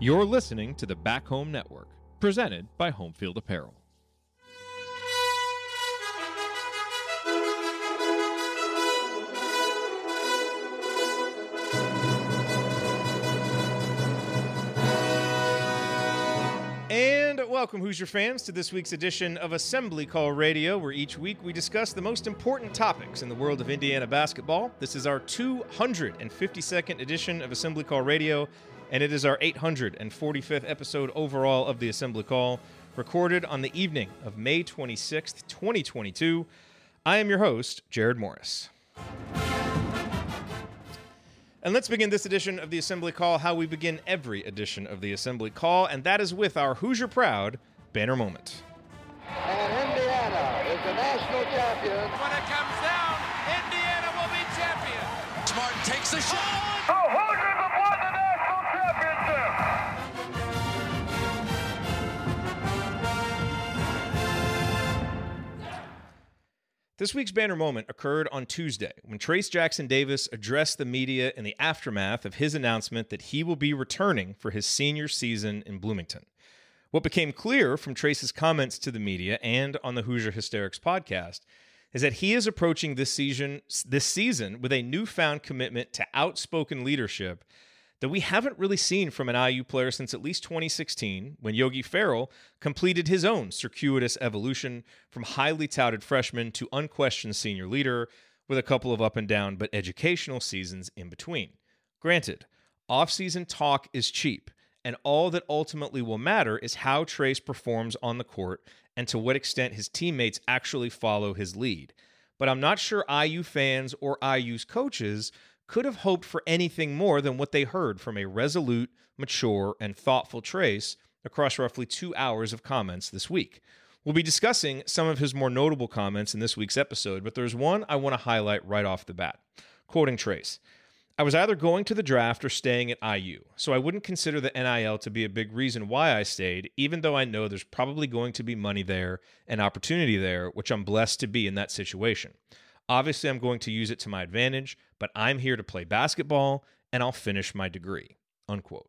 You're listening to the Back Home Network, presented by Homefield Apparel. And welcome, Hoosier fans, to this week's edition of Assembly Call Radio, where each week we discuss the most important topics in the world of Indiana basketball. This is our 252nd edition of Assembly Call Radio, and it is our 845th episode overall of the Assembly Call, recorded on the evening of May 26th, 2022. I am your host, Jared Morris. And let's begin this edition of the Assembly Call how we begin every edition of the Assembly Call, and that is with our Hoosier Proud banner moment. And Indiana is the national champion. When it comes down, Indiana will be champion. Smart takes the shot. The This week's banner moment occurred on Tuesday when Trayce Jackson Davis addressed the media in the aftermath of his announcement that he will be returning for his senior season in Bloomington. What became clear from Trayce's comments to the media and on the Hoosier Hysterics podcast is that he is approaching this season this season with a newfound commitment to outspoken leadership that we haven't really seen from an IU player since at least 2016, when Yogi Ferrell completed his own circuitous evolution from highly touted freshman to unquestioned senior leader, with a couple of up and down but educational seasons in between. Granted, offseason talk is cheap, and all that ultimately will matter is how Trayce performs on the court and to what extent his teammates actually follow his lead. But I'm not sure IU fans or IU's coaches could have hoped for anything more than what they heard from a resolute, mature, and thoughtful Trayce across roughly two hours of comments this week. We'll be discussing some of his more notable comments in this week's episode, but there's one I want to highlight right off the bat. Quoting Trayce I was either going to the draft or staying at IU, so I wouldn't consider the NIL to be a big reason why I stayed, even though I know there's probably going to be money there and opportunity there, which I'm blessed to be in that situation. Obviously, I'm going to use it to my advantage, but I'm here to play basketball and I'll finish my degree. Unquote.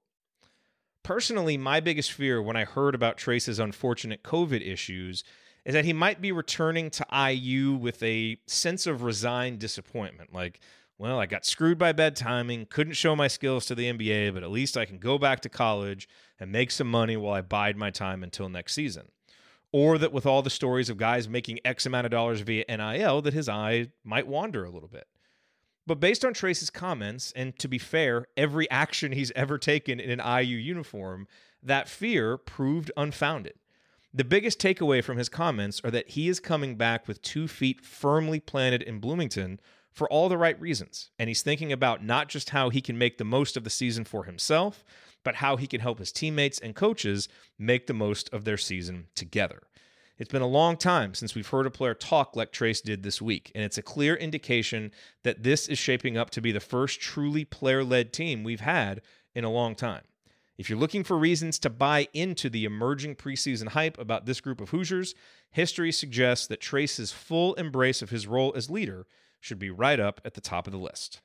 Personally, my biggest fear when I heard about Trayce's unfortunate COVID issues is that he might be returning to IU with a sense of resigned disappointment. Like, well, I got screwed by bad timing, couldn't show my skills to the NBA, but at least I can go back to college and make some money while I bide my time until next season or that with all the stories of guys making X amount of dollars via NIL, that his eye might wander a little bit. But based on Trayce's comments, and to be fair, every action he's ever taken in an IU uniform, that fear proved unfounded. The biggest takeaway from his comments are that he is coming back with two feet firmly planted in Bloomington for all the right reasons. And he's thinking about not just how he can make the most of the season for himself, but how he can help his teammates and coaches make the most of their season together. It's been a long time since we've heard a player talk like Trayce did this week, and it's a clear indication that this is shaping up to be the first truly player led team we've had in a long time. If you're looking for reasons to buy into the emerging preseason hype about this group of Hoosiers, history suggests that Trayce's full embrace of his role as leader should be right up at the top of the list.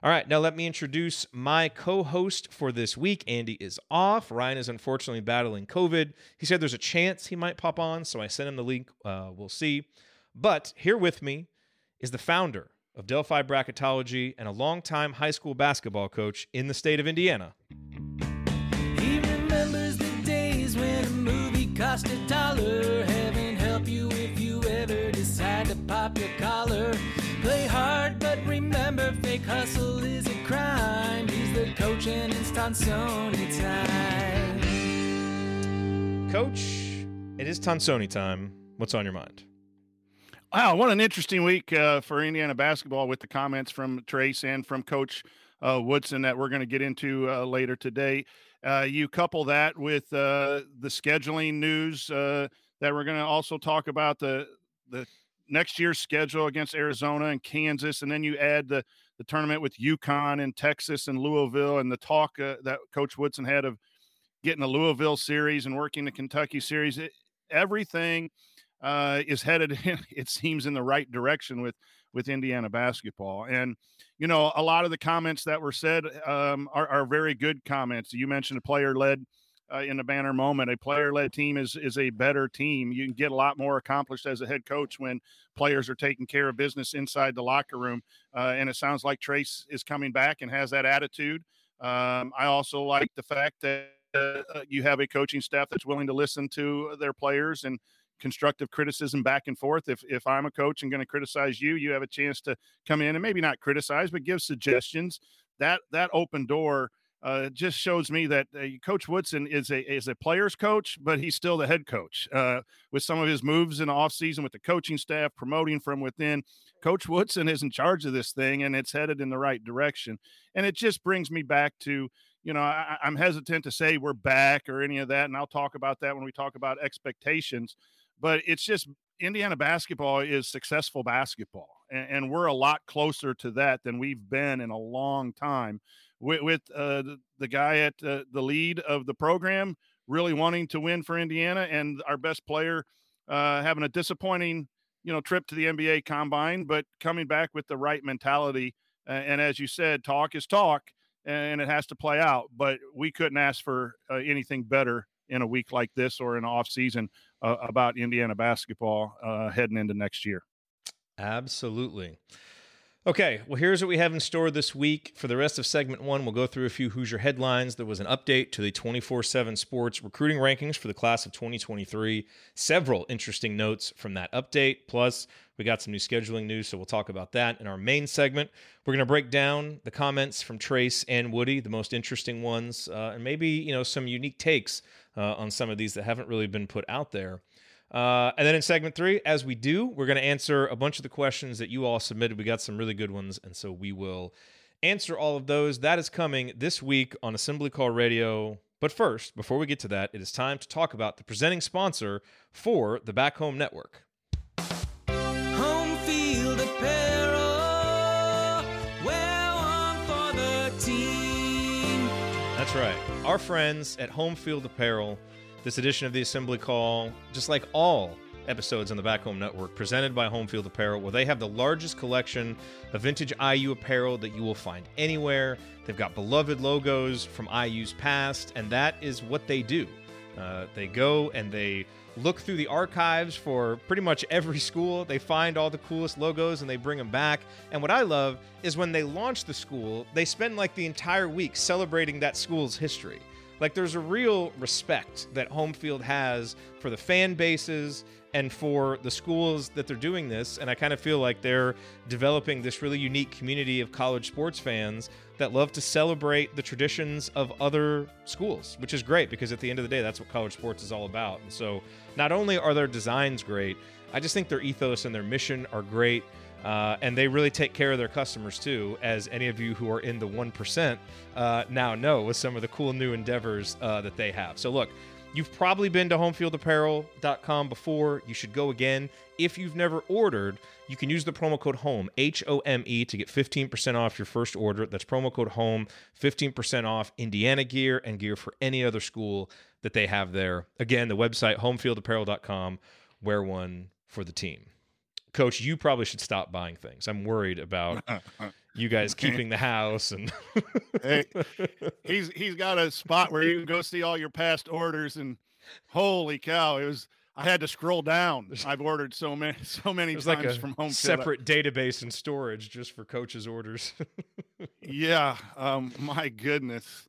All right, now let me introduce my co host for this week. Andy is off. Ryan is unfortunately battling COVID. He said there's a chance he might pop on, so I sent him the link. Uh, we'll see. But here with me is the founder of Delphi Bracketology and a longtime high school basketball coach in the state of Indiana. He remembers the days when a movie cost a dollar. Heaven help you if you ever decide to pop your collar. Hustle is a crime. He's the coach and it's Tonsoni time. Coach, it is Tonsoni time. What's on your mind? Wow, what an interesting week uh, for Indiana basketball with the comments from Trayce and from Coach uh, Woodson that we're going to get into uh, later today. Uh, you couple that with uh, the scheduling news uh, that we're going to also talk about the the next year's schedule against Arizona and Kansas, and then you add the the tournament with UConn and Texas and Louisville, and the talk that Coach Woodson had of getting the Louisville series and working the Kentucky series. It, everything uh, is headed, it seems, in the right direction with with Indiana basketball. And you know, a lot of the comments that were said um, are, are very good comments. You mentioned a player led. Uh, in the banner moment, a player-led team is is a better team. You can get a lot more accomplished as a head coach when players are taking care of business inside the locker room. Uh, and it sounds like Trayce is coming back and has that attitude. Um, I also like the fact that uh, you have a coaching staff that's willing to listen to their players and constructive criticism back and forth. If if I'm a coach and going to criticize you, you have a chance to come in and maybe not criticize, but give suggestions. That that open door uh, just shows me that uh, Coach Woodson is a is a player's coach, but he's still the head coach. Uh, with some of his moves in the offseason with the coaching staff promoting from within, Coach Woodson is in charge of this thing, and it's headed in the right direction. And it just brings me back to you know I, I'm hesitant to say we're back or any of that, and I'll talk about that when we talk about expectations but it's just Indiana basketball is successful basketball, and, and, we're a lot closer to that than we've been in a long time. With, with uh, the, guy at uh, the lead of the program really wanting to win for Indiana, and our best player uh, having a disappointing, you know, trip to the NBA Combine, but coming back with the right mentality. and as you said, talk is talk, and it has to play out. But we couldn't ask for uh, anything better in a week like this or in off season uh, about Indiana basketball uh, heading into next year. Absolutely. Okay, well, here's what we have in store this week. For the rest of segment one, we'll go through a few Hoosier headlines. There was an update to the 24 7 sports recruiting rankings for the class of 2023. Several interesting notes from that update. Plus, we got some new scheduling news, so we'll talk about that in our main segment. We're going to break down the comments from Trayce and Woody, the most interesting ones, uh, and maybe, you know, some unique takes uh, on some of these that haven't really been put out there. Uh, and then in segment three, as we do, we're going to answer a bunch of the questions that you all submitted. We got some really good ones, and so we will answer all of those. That is coming this week on Assembly Call Radio. But first, before we get to that, it is time to talk about the presenting sponsor for the Back Home Network. Home field apparel, wear one for the team. That's right. Our friends at Home Field Apparel this edition of the Assembly Call, just like all episodes on the Back Home Network, presented by Home Field Apparel, where they have the largest collection of vintage IU apparel that you will find anywhere. They've got beloved logos from IU's past, and that is what they do. Uh, they go and they look through the archives for pretty much every school. They find all the coolest logos and they bring them back. And what I love is when they launch the school, they spend like the entire week celebrating that school's history. Like there's a real respect that home field has for the fan bases and for the schools that they're doing this. And I kind of feel like they're developing this really unique community of college sports fans that love to celebrate the traditions of other schools, which is great because at the end of the day, that's what college sports is all about. And so not only are their designs great, I just think their ethos and their mission are great. Uh, and they really take care of their customers too, as any of you who are in the 1% uh, now know with some of the cool new endeavors uh, that they have. So, look, you've probably been to homefieldapparel.com before. You should go again. If you've never ordered, you can use the promo code HOME, H O M E, to get 15% off your first order. That's promo code HOME, 15% off Indiana gear and gear for any other school that they have there. Again, the website, homefieldapparel.com. Wear one for the team. Coach, you probably should stop buying things. I'm worried about you guys keeping the house and hey, he's he's got a spot where you can go see all your past orders and holy cow, it was I had to scroll down. I've ordered so many so many times like a from home separate database and storage just for coaches orders. yeah, um my goodness.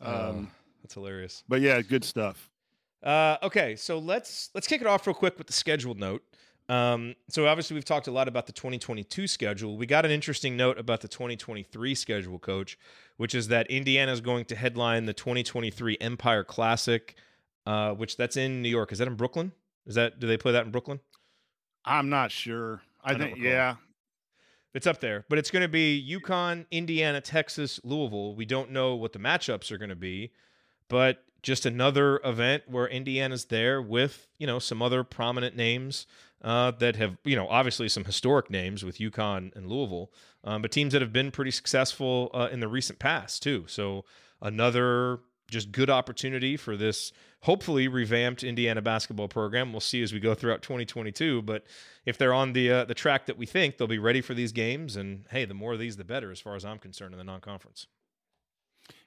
Oh, um that's hilarious. But yeah, good stuff. Uh, okay, so let's let's kick it off real quick with the scheduled note. Um, so obviously we've talked a lot about the 2022 schedule. We got an interesting note about the 2023 schedule, coach, which is that Indiana is going to headline the 2023 Empire Classic, uh, which that's in New York. Is that in Brooklyn? Is that do they play that in Brooklyn? I'm not sure. I, I think yeah. It's up there, but it's going to be UConn, Indiana, Texas, Louisville. We don't know what the matchups are going to be, but just another event where Indiana's there with, you know, some other prominent names uh, that have, you know, obviously some historic names with UConn and Louisville, um, but teams that have been pretty successful uh, in the recent past too. So another just good opportunity for this hopefully revamped Indiana basketball program. We'll see as we go throughout 2022. But if they're on the uh, the track that we think, they'll be ready for these games. And hey, the more of these, the better, as far as I'm concerned, in the non-conference.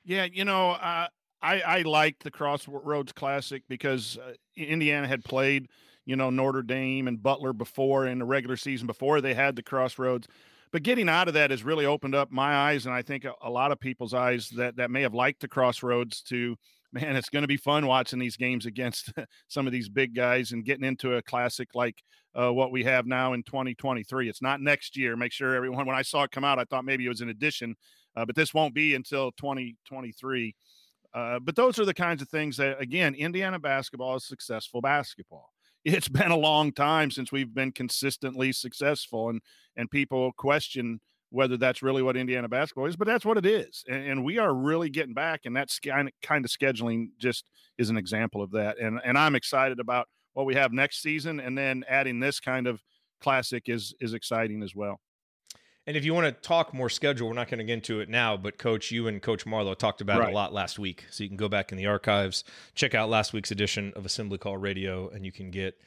Yeah, you know, uh, I I liked the Crossroads Classic because uh, Indiana had played, you know, Notre Dame and Butler before in the regular season before they had the Crossroads. But getting out of that has really opened up my eyes, and I think a, a lot of people's eyes that that may have liked the Crossroads to man, it's going to be fun watching these games against some of these big guys and getting into a classic like uh, what we have now in 2023. It's not next year. Make sure everyone, when I saw it come out, I thought maybe it was an addition, uh, but this won't be until 2023. Uh, but those are the kinds of things that, again, Indiana basketball is successful basketball. It's been a long time since we've been consistently successful, and and people question whether that's really what Indiana basketball is, but that's what it is. And, and, we are really getting back, and that's kind kind of scheduling just is an example of that. And and I'm excited about what we have next season, and then adding this kind of classic is is exciting as well. And if you want to talk more schedule, we're not going to get into it now, but Coach, you and Coach Marlowe talked about right. it a lot last week. So you can go back in the archives, check out last week's edition of Assembly Call Radio, and you can get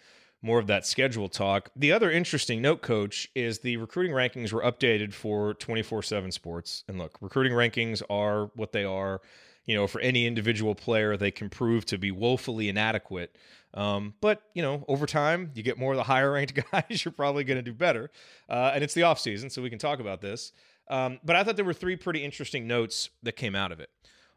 more of that schedule talk. The other interesting note, Coach, is the recruiting rankings were updated for 24 7 sports. And look, recruiting rankings are what they are. You know, for any individual player, they can prove to be woefully inadequate. Um, but, you know, over time, you get more of the higher ranked guys, you're probably going to do better. Uh, and it's the offseason, so we can talk about this. Um, but I thought there were three pretty interesting notes that came out of it.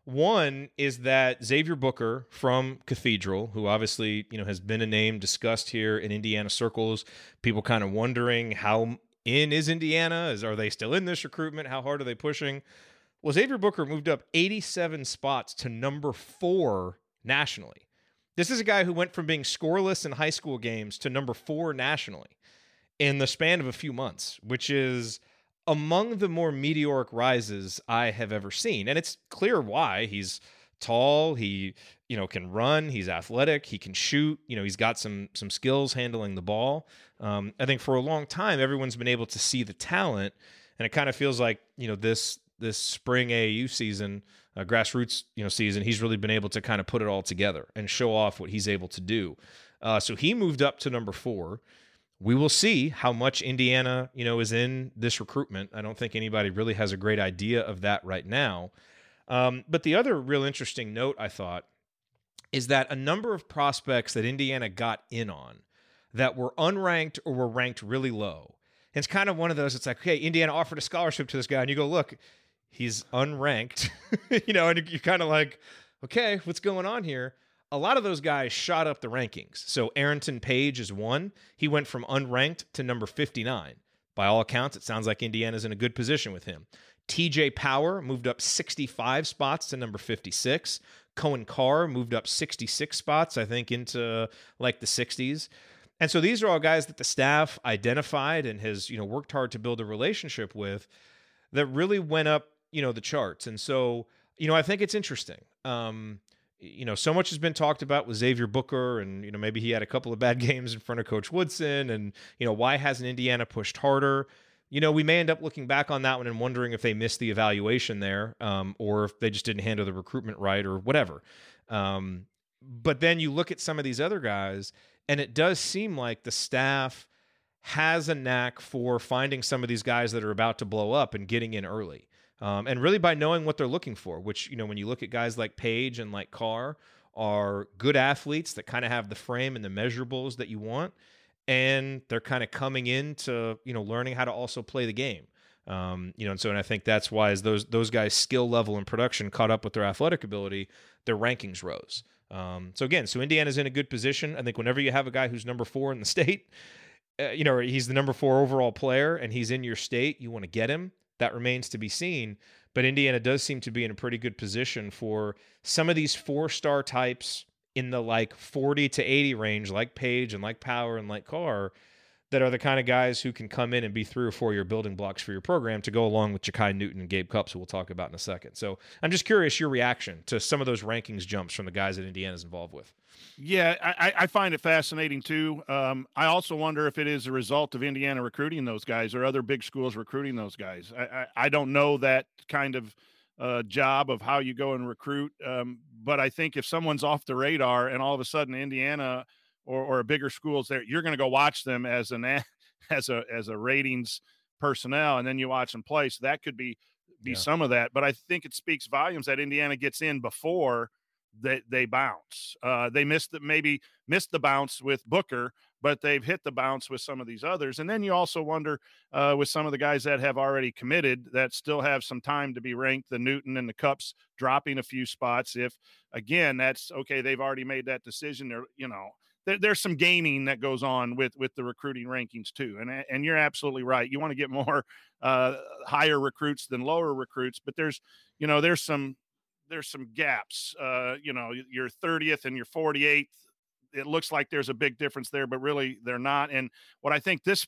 One is that Xavier Booker from Cathedral, who obviously you know has been a name discussed here in Indiana circles, people kind of wondering how in is Indiana? Is are they still in this recruitment? How hard are they pushing? Well, Xavier Booker moved up 87 spots to number four nationally. This is a guy who went from being scoreless in high school games to number four nationally in the span of a few months, which is among the more meteoric rises I have ever seen. And it's clear why. He's tall, he, you know, can run, he's athletic, he can shoot, you know, he's got some some skills handling the ball. Um, I think for a long time everyone's been able to see the talent and it kind of feels like, you know, this this spring AAU season, uh, grassroots, you know, season, he's really been able to kind of put it all together and show off what he's able to do. Uh, so he moved up to number four we will see how much Indiana, you know, is in this recruitment. I don't think anybody really has a great idea of that right now. Um, but the other real interesting note I thought is that a number of prospects that Indiana got in on that were unranked or were ranked really low. It's kind of one of those. It's like, okay, Indiana offered a scholarship to this guy, and you go, look, he's unranked, you know, and you're kind of like, okay, what's going on here? a lot of those guys shot up the rankings. So Arrington Page is one. He went from unranked to number 59. By all accounts, it sounds like Indiana's in a good position with him. TJ Power moved up 65 spots to number 56. Cohen Carr moved up 66 spots, I think, into like the 60s. And so these are all guys that the staff identified and has, you know, worked hard to build a relationship with that really went up, you know, the charts. And so, you know, I think it's interesting. Um, you know, so much has been talked about with Xavier Booker, and you know, maybe he had a couple of bad games in front of Coach Woodson, and you know, why hasn't Indiana pushed harder? You know, we may end up looking back on that one and wondering if they missed the evaluation there, um, or if they just didn't handle the recruitment right, or whatever. Um, but then you look at some of these other guys, and it does seem like the staff has a knack for finding some of these guys that are about to blow up and getting in early. Um, and really by knowing what they're looking for, which, you know, when you look at guys like Page and like Carr, are good athletes that kind of have the frame and the measurables that you want. And they're kind of coming into, you know, learning how to also play the game. Um, you know, and so and I think that's why as those those guys' skill level and production caught up with their athletic ability, their rankings rose. Um, so again, so Indiana's in a good position. I think whenever you have a guy who's number four in the state, uh, you know, he's the number four overall player and he's in your state, you want to get him. That remains to be seen. But Indiana does seem to be in a pretty good position for some of these four star types in the like 40 to 80 range, like Page and like Power and like Carr, that are the kind of guys who can come in and be three or four year building blocks for your program to go along with Jakai Newton and Gabe Cupps, who we'll talk about in a second. So I'm just curious your reaction to some of those rankings jumps from the guys that Indiana's involved with. Yeah, I, I find it fascinating too. Um, I also wonder if it is a result of Indiana recruiting those guys or other big schools recruiting those guys. I, I, I don't know that kind of uh, job of how you go and recruit. Um, but I think if someone's off the radar and all of a sudden Indiana or, or a bigger school's there, you're going to go watch them as an as a as a ratings personnel, and then you watch them play. So that could be be yeah. some of that. But I think it speaks volumes that Indiana gets in before they they bounce. Uh, they missed the, maybe missed the bounce with Booker, but they've hit the bounce with some of these others. And then you also wonder uh, with some of the guys that have already committed that still have some time to be ranked, the Newton and the Cupps dropping a few spots. If again, that's okay, they've already made that decision. They're you know. There, there's some gaming that goes on with with the recruiting rankings too, and and you're absolutely right. You want to get more uh, higher recruits than lower recruits, but there's you know there's some there's some gaps. Uh, you know, your 30th and your 48th. It looks like there's a big difference there, but really they're not. And what I think this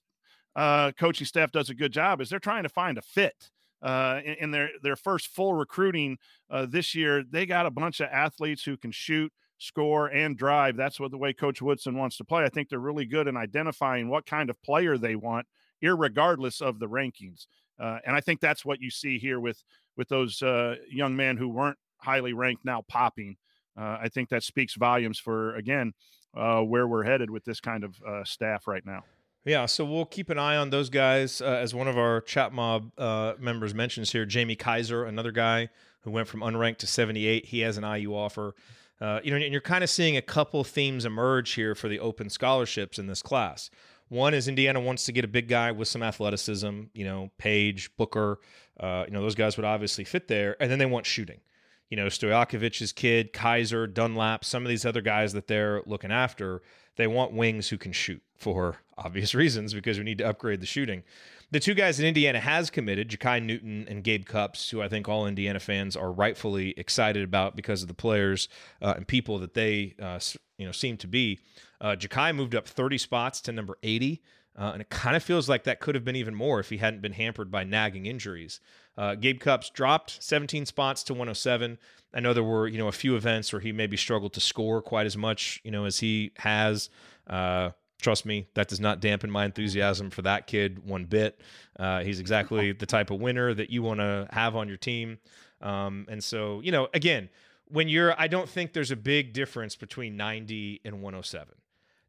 uh, coaching staff does a good job is they're trying to find a fit. Uh, in, in their their first full recruiting uh, this year, they got a bunch of athletes who can shoot, score, and drive. That's what the way Coach Woodson wants to play. I think they're really good in identifying what kind of player they want, regardless of the rankings. Uh, and I think that's what you see here with with those uh, young men who weren't highly ranked now popping. Uh, I think that speaks volumes for again uh, where we're headed with this kind of uh, staff right now. Yeah, so we'll keep an eye on those guys. Uh, as one of our chat mob members mentions here, Jamie Kaiser, another guy who went from unranked to 78. He has an IU offer. Uh, you know, and you're kind of seeing a couple themes emerge here for the open scholarships in this class. One is Indiana wants to get a big guy with some athleticism. You know, Page, Booker. you know, those guys would obviously fit there, and then they want shooting you know, Stojakovic's kid, Kaiser, Dunlap, some of these other guys that they're looking after, they want wings who can shoot for obvious reasons because we need to upgrade the shooting. The two guys that Indiana has committed, Jakai Newton and Gabe Cupps, who I think all Indiana fans are rightfully excited about because of the players uh, and people that they uh, you know seem to be. Uh, Jakai moved up 30 spots to number 80. Uh, and it kind of feels like that could have been even more if he hadn't been hampered by nagging injuries. Uh, Gabe Cupps dropped 17 spots to 107. I know there were, you know, a few events where he maybe struggled to score quite as much, you know, as he has. Uh, trust me, that does not dampen my enthusiasm for that kid one bit. Uh, he's exactly the type of winner that you want to have on your team. Um, and so, you know, again, when you're, I don't think there's a big difference between 90 and 107.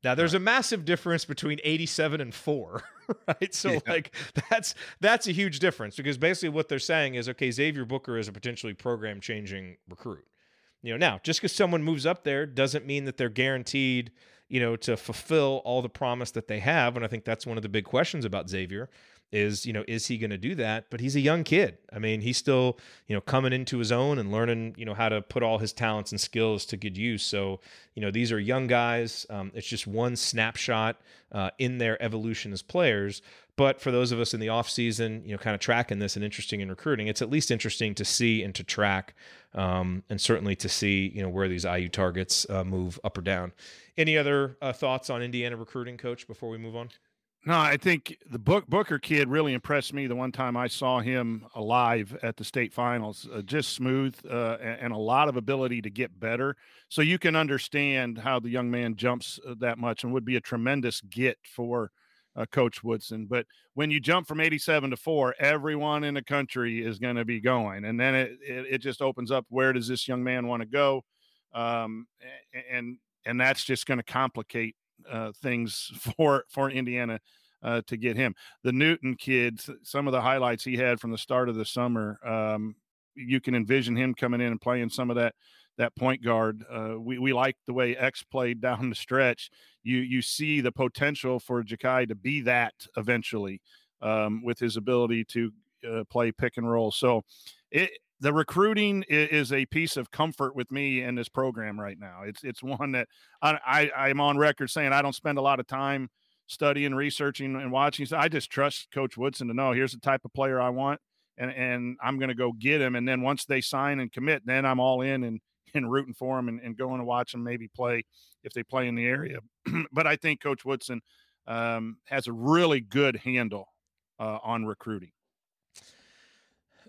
Now there's a massive difference between 87 and 4, right? So yeah. like that's that's a huge difference because basically what they're saying is okay, Xavier Booker is a potentially program changing recruit. You know, now just because someone moves up there doesn't mean that they're guaranteed, you know, to fulfill all the promise that they have. And I think that's one of the big questions about Xavier is you know is he going to do that? But he's a young kid. I mean he's still you know coming into his own and learning you know how to put all his talents and skills to good use. So you know these are young guys. Um, it's just one snapshot uh, in their evolution as players. But for those of us in the off season you know kind of tracking this and interesting in recruiting it's at least interesting to see and to track um, and certainly to see you know where these iu targets uh, move up or down any other uh, thoughts on indiana recruiting coach before we move on no, I think the Book, Booker kid really impressed me the one time I saw him alive at the state finals. Uh, just smooth uh, and, a lot of ability to get better. So you can understand how the young man jumps uh, that much and would be a tremendous get for uh, Coach Woodson. But when you jump from 87 to four, everyone in the country is going to be going. And then it, it, it, just opens up where does this young man want to go? Um, and, and that's just going to complicate uh, things for for Indiana uh, to get him. The Newton kid, some of the highlights he had from the start of the summer, um, you can envision him coming in and playing some of that that point guard. Uh, we we like the way X played down the stretch. You you see the potential for Jakai to be that eventually um, with his ability to uh, play pick and roll. So it the recruiting is a piece of comfort with me in this program right now. It's it's one that I, I am on record saying I don't spend a lot of time studying, researching, and watching. So I just trust Coach Woodson to know here's the type of player I want, and and I'm going to go get him. And then once they sign and commit, then I'm all in and and rooting for them and, and going to watch them maybe play if they play in the area. but I think Coach Woodson um, has a really good handle uh, on recruiting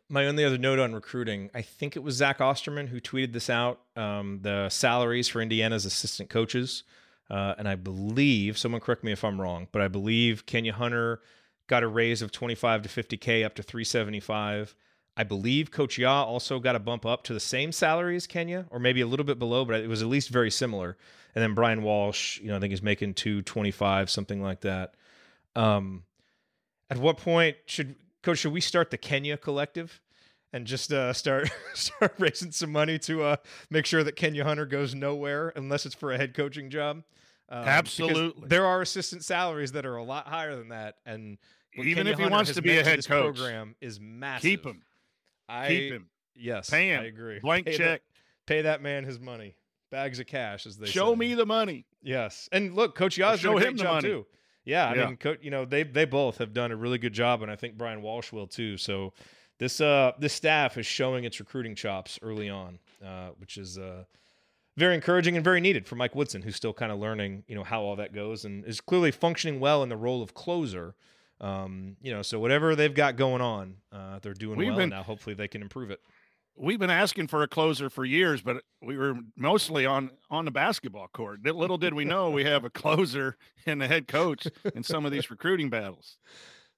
my only other note on recruiting, I think it was Zach Osterman who tweeted this out. Um, the salaries for Indiana's assistant coaches, uh, and I believe someone correct me if I'm wrong, but I believe Kenya Hunter got a raise of 25 to 50k up to 375. I believe Coach Ya also got a bump up to the same salary as Kenya, or maybe a little bit below, but it was at least very similar. And then Brian Walsh, you know, I think he's making two twenty five, something like that. Um, at what point should Coach? Should we start the Kenya Collective? and just uh, start start raising some money to uh, make sure that Kenya Hunter goes nowhere unless it's for a head coaching job. Um, Absolutely. there are assistant salaries that are a lot higher than that, and Even Kenya if he Hunter wants to be a head coach, program is massive. Keep him. I, Keep him. Yes, Pay him. I agree. Blank pay check. That, pay that man his money. Bags of cash, as they Show say. me the money. Yes, and look, Coach Yaz show a great him the job money. too. Yeah, I Yeah. mean, Co- you know, they they both have done a really good job, and I think Brian Walsh will too. So this uh this staff is showing its recruiting chops early on, uh, which is uh very encouraging and very needed for Mike Woodson, who's still kind of learning, you know, how all that goes, and is clearly functioning well in the role of closer. Um, you know, so whatever they've got going on, uh, they're doing We've well. been- now hopefully they can improve it. We've been asking for a closer for years, but we were mostly on on the basketball court. Little did we know we have a closer and the head coach in some of these recruiting battles.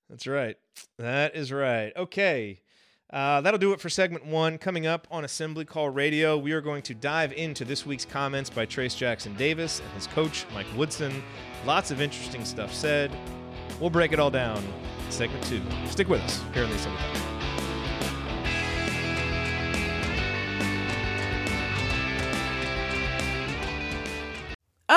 That's right. That is right. Okay. Uh, that'll do it for segment one. Coming up on Assembly Call Radio, we are going to dive into this week's comments by Trayce Jackson Davis and his coach, Mike Woodson. Lots of interesting stuff said. We'll break it all down segment two. Stick with us here on the Assembly Call.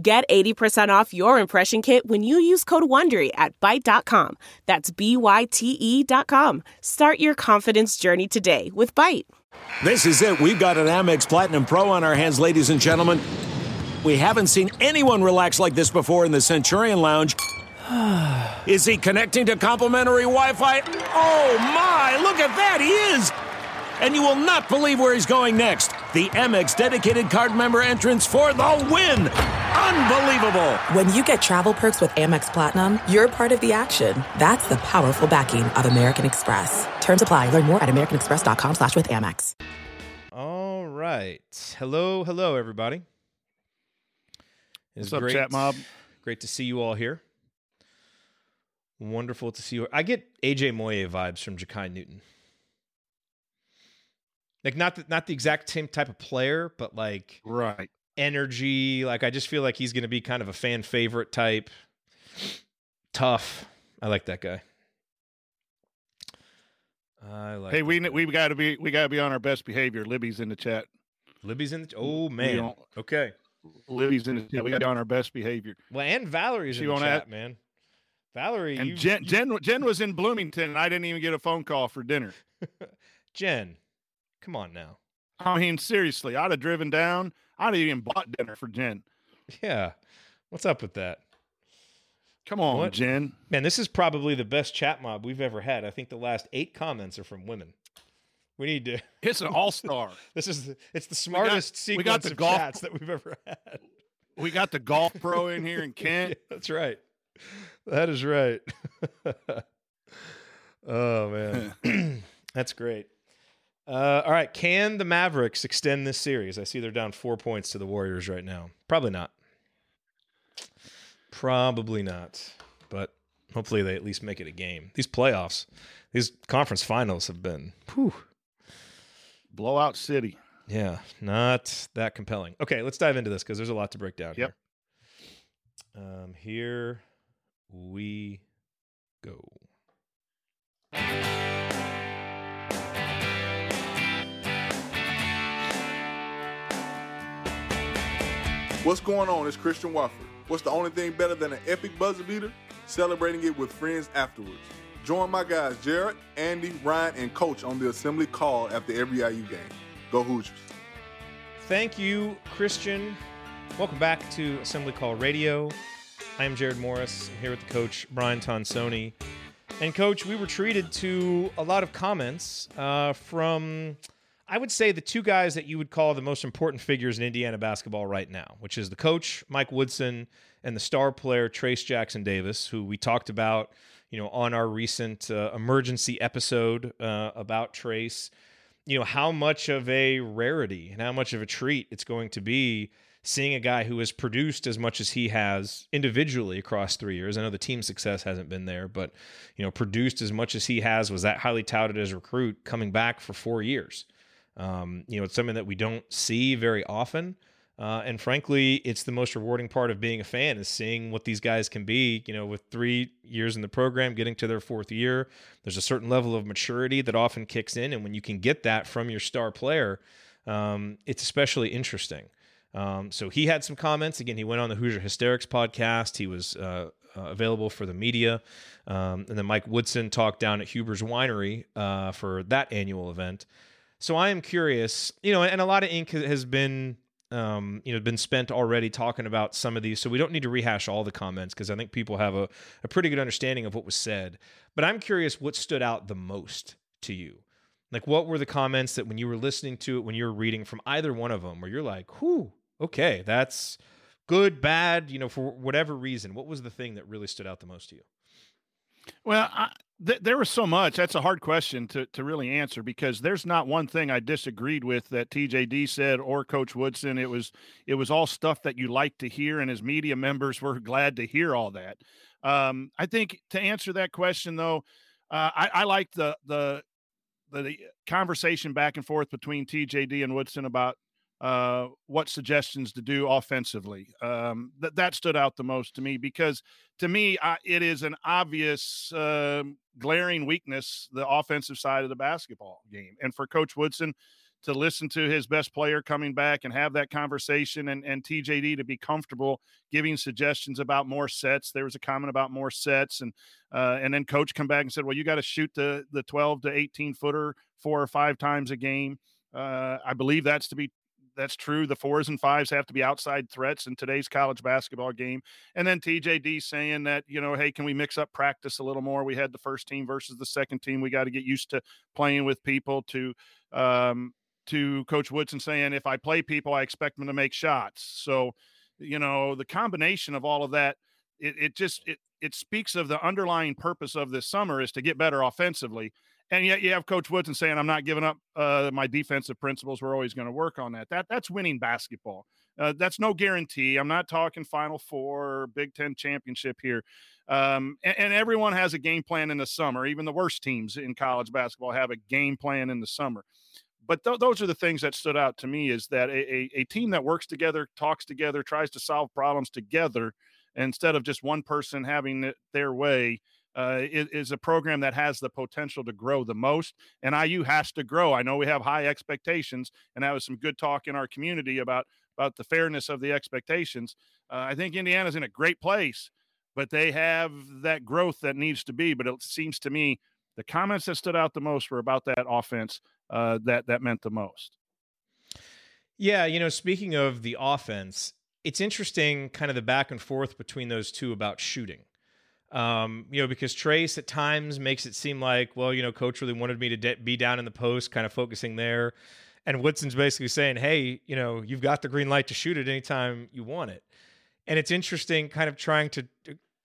Get 80% off your impression kit when you use code WONDERY at Byte.com. That's B-Y-T-E dot com. Start your confidence journey today with Byte. This is it. We've got an Amex Platinum Pro on our hands, ladies and gentlemen. We haven't seen anyone relax like this before in the Centurion Lounge. Is he connecting to complimentary Wi Fi? Oh my, look at that, he is! And you will not believe where he's going next. The Amex dedicated card member entrance for the win! Unbelievable! When you get travel perks with Amex Platinum, you're part of the action. That's the powerful backing of American Express. Terms apply. Learn more at americanexpress.com slash with Amex. All right. Hello, hello, everybody. It's What's up, chat mob? Great to see you all here. Wonderful to see you. I get AJ Moye vibes from Jakai Newton. Like not the, not the exact same type of player, but like Right. energy. Like I just feel like he's going to be kind of a fan favorite type. Tough. I like that guy. I like. Hey, we guy. we got to be we got to be on our best behavior. Libby's in the chat. Libby's in. The, oh man. Okay. Libby's in the chat. We got to be on our best behavior. Well, and Valerie's She in the chat, man. Valerie, And you, Jen, you- Jen Jen was in Bloomington, and I didn't even get a phone call for dinner. Jen, come on now. I mean, seriously, I'd have driven down. I'd have even bought dinner for Jen. Yeah, what's up with that, Come on, What? Jen. man? This is probably the best chat mob we've ever had. I think the last eight comments are from women. We need to. It's an all star. This is it's the smartest we sequence got the of golf- chats that we've ever had. we got the golf pro in here in Kent. Yeah, that's right. That is right. oh man, that's great. Uh, all right, can the Mavericks extend this series? I see they're down four points to the Warriors right now. Probably not. Probably not. But hopefully they at least make it a game. These playoffs, these conference finals have been, whew, Blowout City. yeah, not that compelling. Okay, let's dive into this because there's a lot to break down Yep. here. Um, here we go. What's going on? It's Christian Watford. What's the only thing better than an epic buzzer beater? Celebrating it with friends afterwards. Join my guys Jared, Andy, Ryan, and Coach on the assembly call after every IU game. Go Hoosiers. Thank you, Christian. Welcome back to Assembly Call Radio. I am Jared Morris. I'm here with the coach, Brian Tonsoni. And, Coach, we were treated to a lot of comments uh, from, I would say, the two guys that you would call the most important figures in Indiana basketball right now, which is the coach, Mike Woodson, and the star player, Trayce Jackson Davis, who we talked about, you know, on our recent uh, emergency episode uh, about Trayce, You know, how much of a rarity and how much of a treat it's going to be seeing a guy who has produced as much as he has individually across three years. I know the team success hasn't been there, but you know, produced as much as he has, was that highly touted as a recruit coming back for four years. Um, you know, it's something that we don't see very often. Uh, and frankly, it's the most rewarding part of being a fan is seeing what these guys can be. You know, with three years in the program, getting to their fourth year, there's a certain level of maturity that often kicks in, and when you can get that from your star player, um, it's especially interesting. Um, so he had some comments. Again, he went on the Hoosier Hysterics podcast. He was uh, uh, available for the media. Um, and then Mike Woodson talked down at Huber's Winery uh, for that annual event. So I am curious, you know, and a lot of ink has been, um, you know, been spent already talking about some of these. So we don't need to rehash all the comments because I think people have a, a pretty good understanding of what was said. But I'm curious what stood out the most to you. Like, what were the comments that when you were listening to it, when you were reading from either one of them, where you're like, whew, okay, that's good, bad, you know, for whatever reason. What was the thing that really stood out the most to you? Well, I, th- there was so much. That's a hard question to, to really answer because there's not one thing I disagreed with that TJD said or Coach Woodson. It was it was all stuff that you like to hear, and as media members, we're glad to hear all that. Um, I think to answer that question though, uh, I, I like the the the conversation back and forth between TJD and Woodson about uh, what suggestions to do offensively. Um, that that stood out the most to me because to me I, it is an obvious uh, glaring weakness the offensive side of the basketball game, and for Coach Woodson to listen to his best player coming back and have that conversation and, and TJD to be comfortable giving suggestions about more sets. There was a comment about more sets and uh, and then coach come back and said, well, you got to shoot the, the 12 to 18 footer four or five times a game. Uh, I believe that's to be that's true. The fours and fives have to be outside threats in today's college basketball game. And then TJD saying that, you know, hey, can we mix up practice a little more? We had the first team versus the second team. We got to get used to playing with people to um to Coach Woodson saying if I play people, I expect them to make shots. So, you know, the combination of all of that, it, it just it it speaks of the underlying purpose of this summer is to get better offensively and yet you have Coach Woodson saying, "I'm not giving up uh, my defensive principles. We're always going to work on that." That that's winning basketball. Uh, that's no guarantee. I'm not talking Final Four Big Ten championship here. Um, and, and, everyone has a game plan in the summer. Even the worst teams in college basketball have a game plan in the summer. But th- those are the things that stood out to me: is that a, a, a team that works together, talks together, tries to solve problems together, instead of just one person having it their way uh, is, a program that has the potential to grow the most. And IU has to grow. I know we have high expectations, and that was some good talk in our community about about the fairness of the expectations. Uh, I think Indiana's in a great place, but they have that growth that needs to be. But it seems to me the comments that stood out the most were about that offense uh, that that meant the most. Yeah, you know, speaking of the offense, it's interesting, kind of the back and forth between those two about shooting. Um, you know, because Trayce at times makes it seem like, well, you know, coach really wanted me to de- be down in the post, kind of focusing there. And Woodson's basically saying, hey, you know, you've got the green light to shoot it anytime you want it. And it's interesting kind of trying to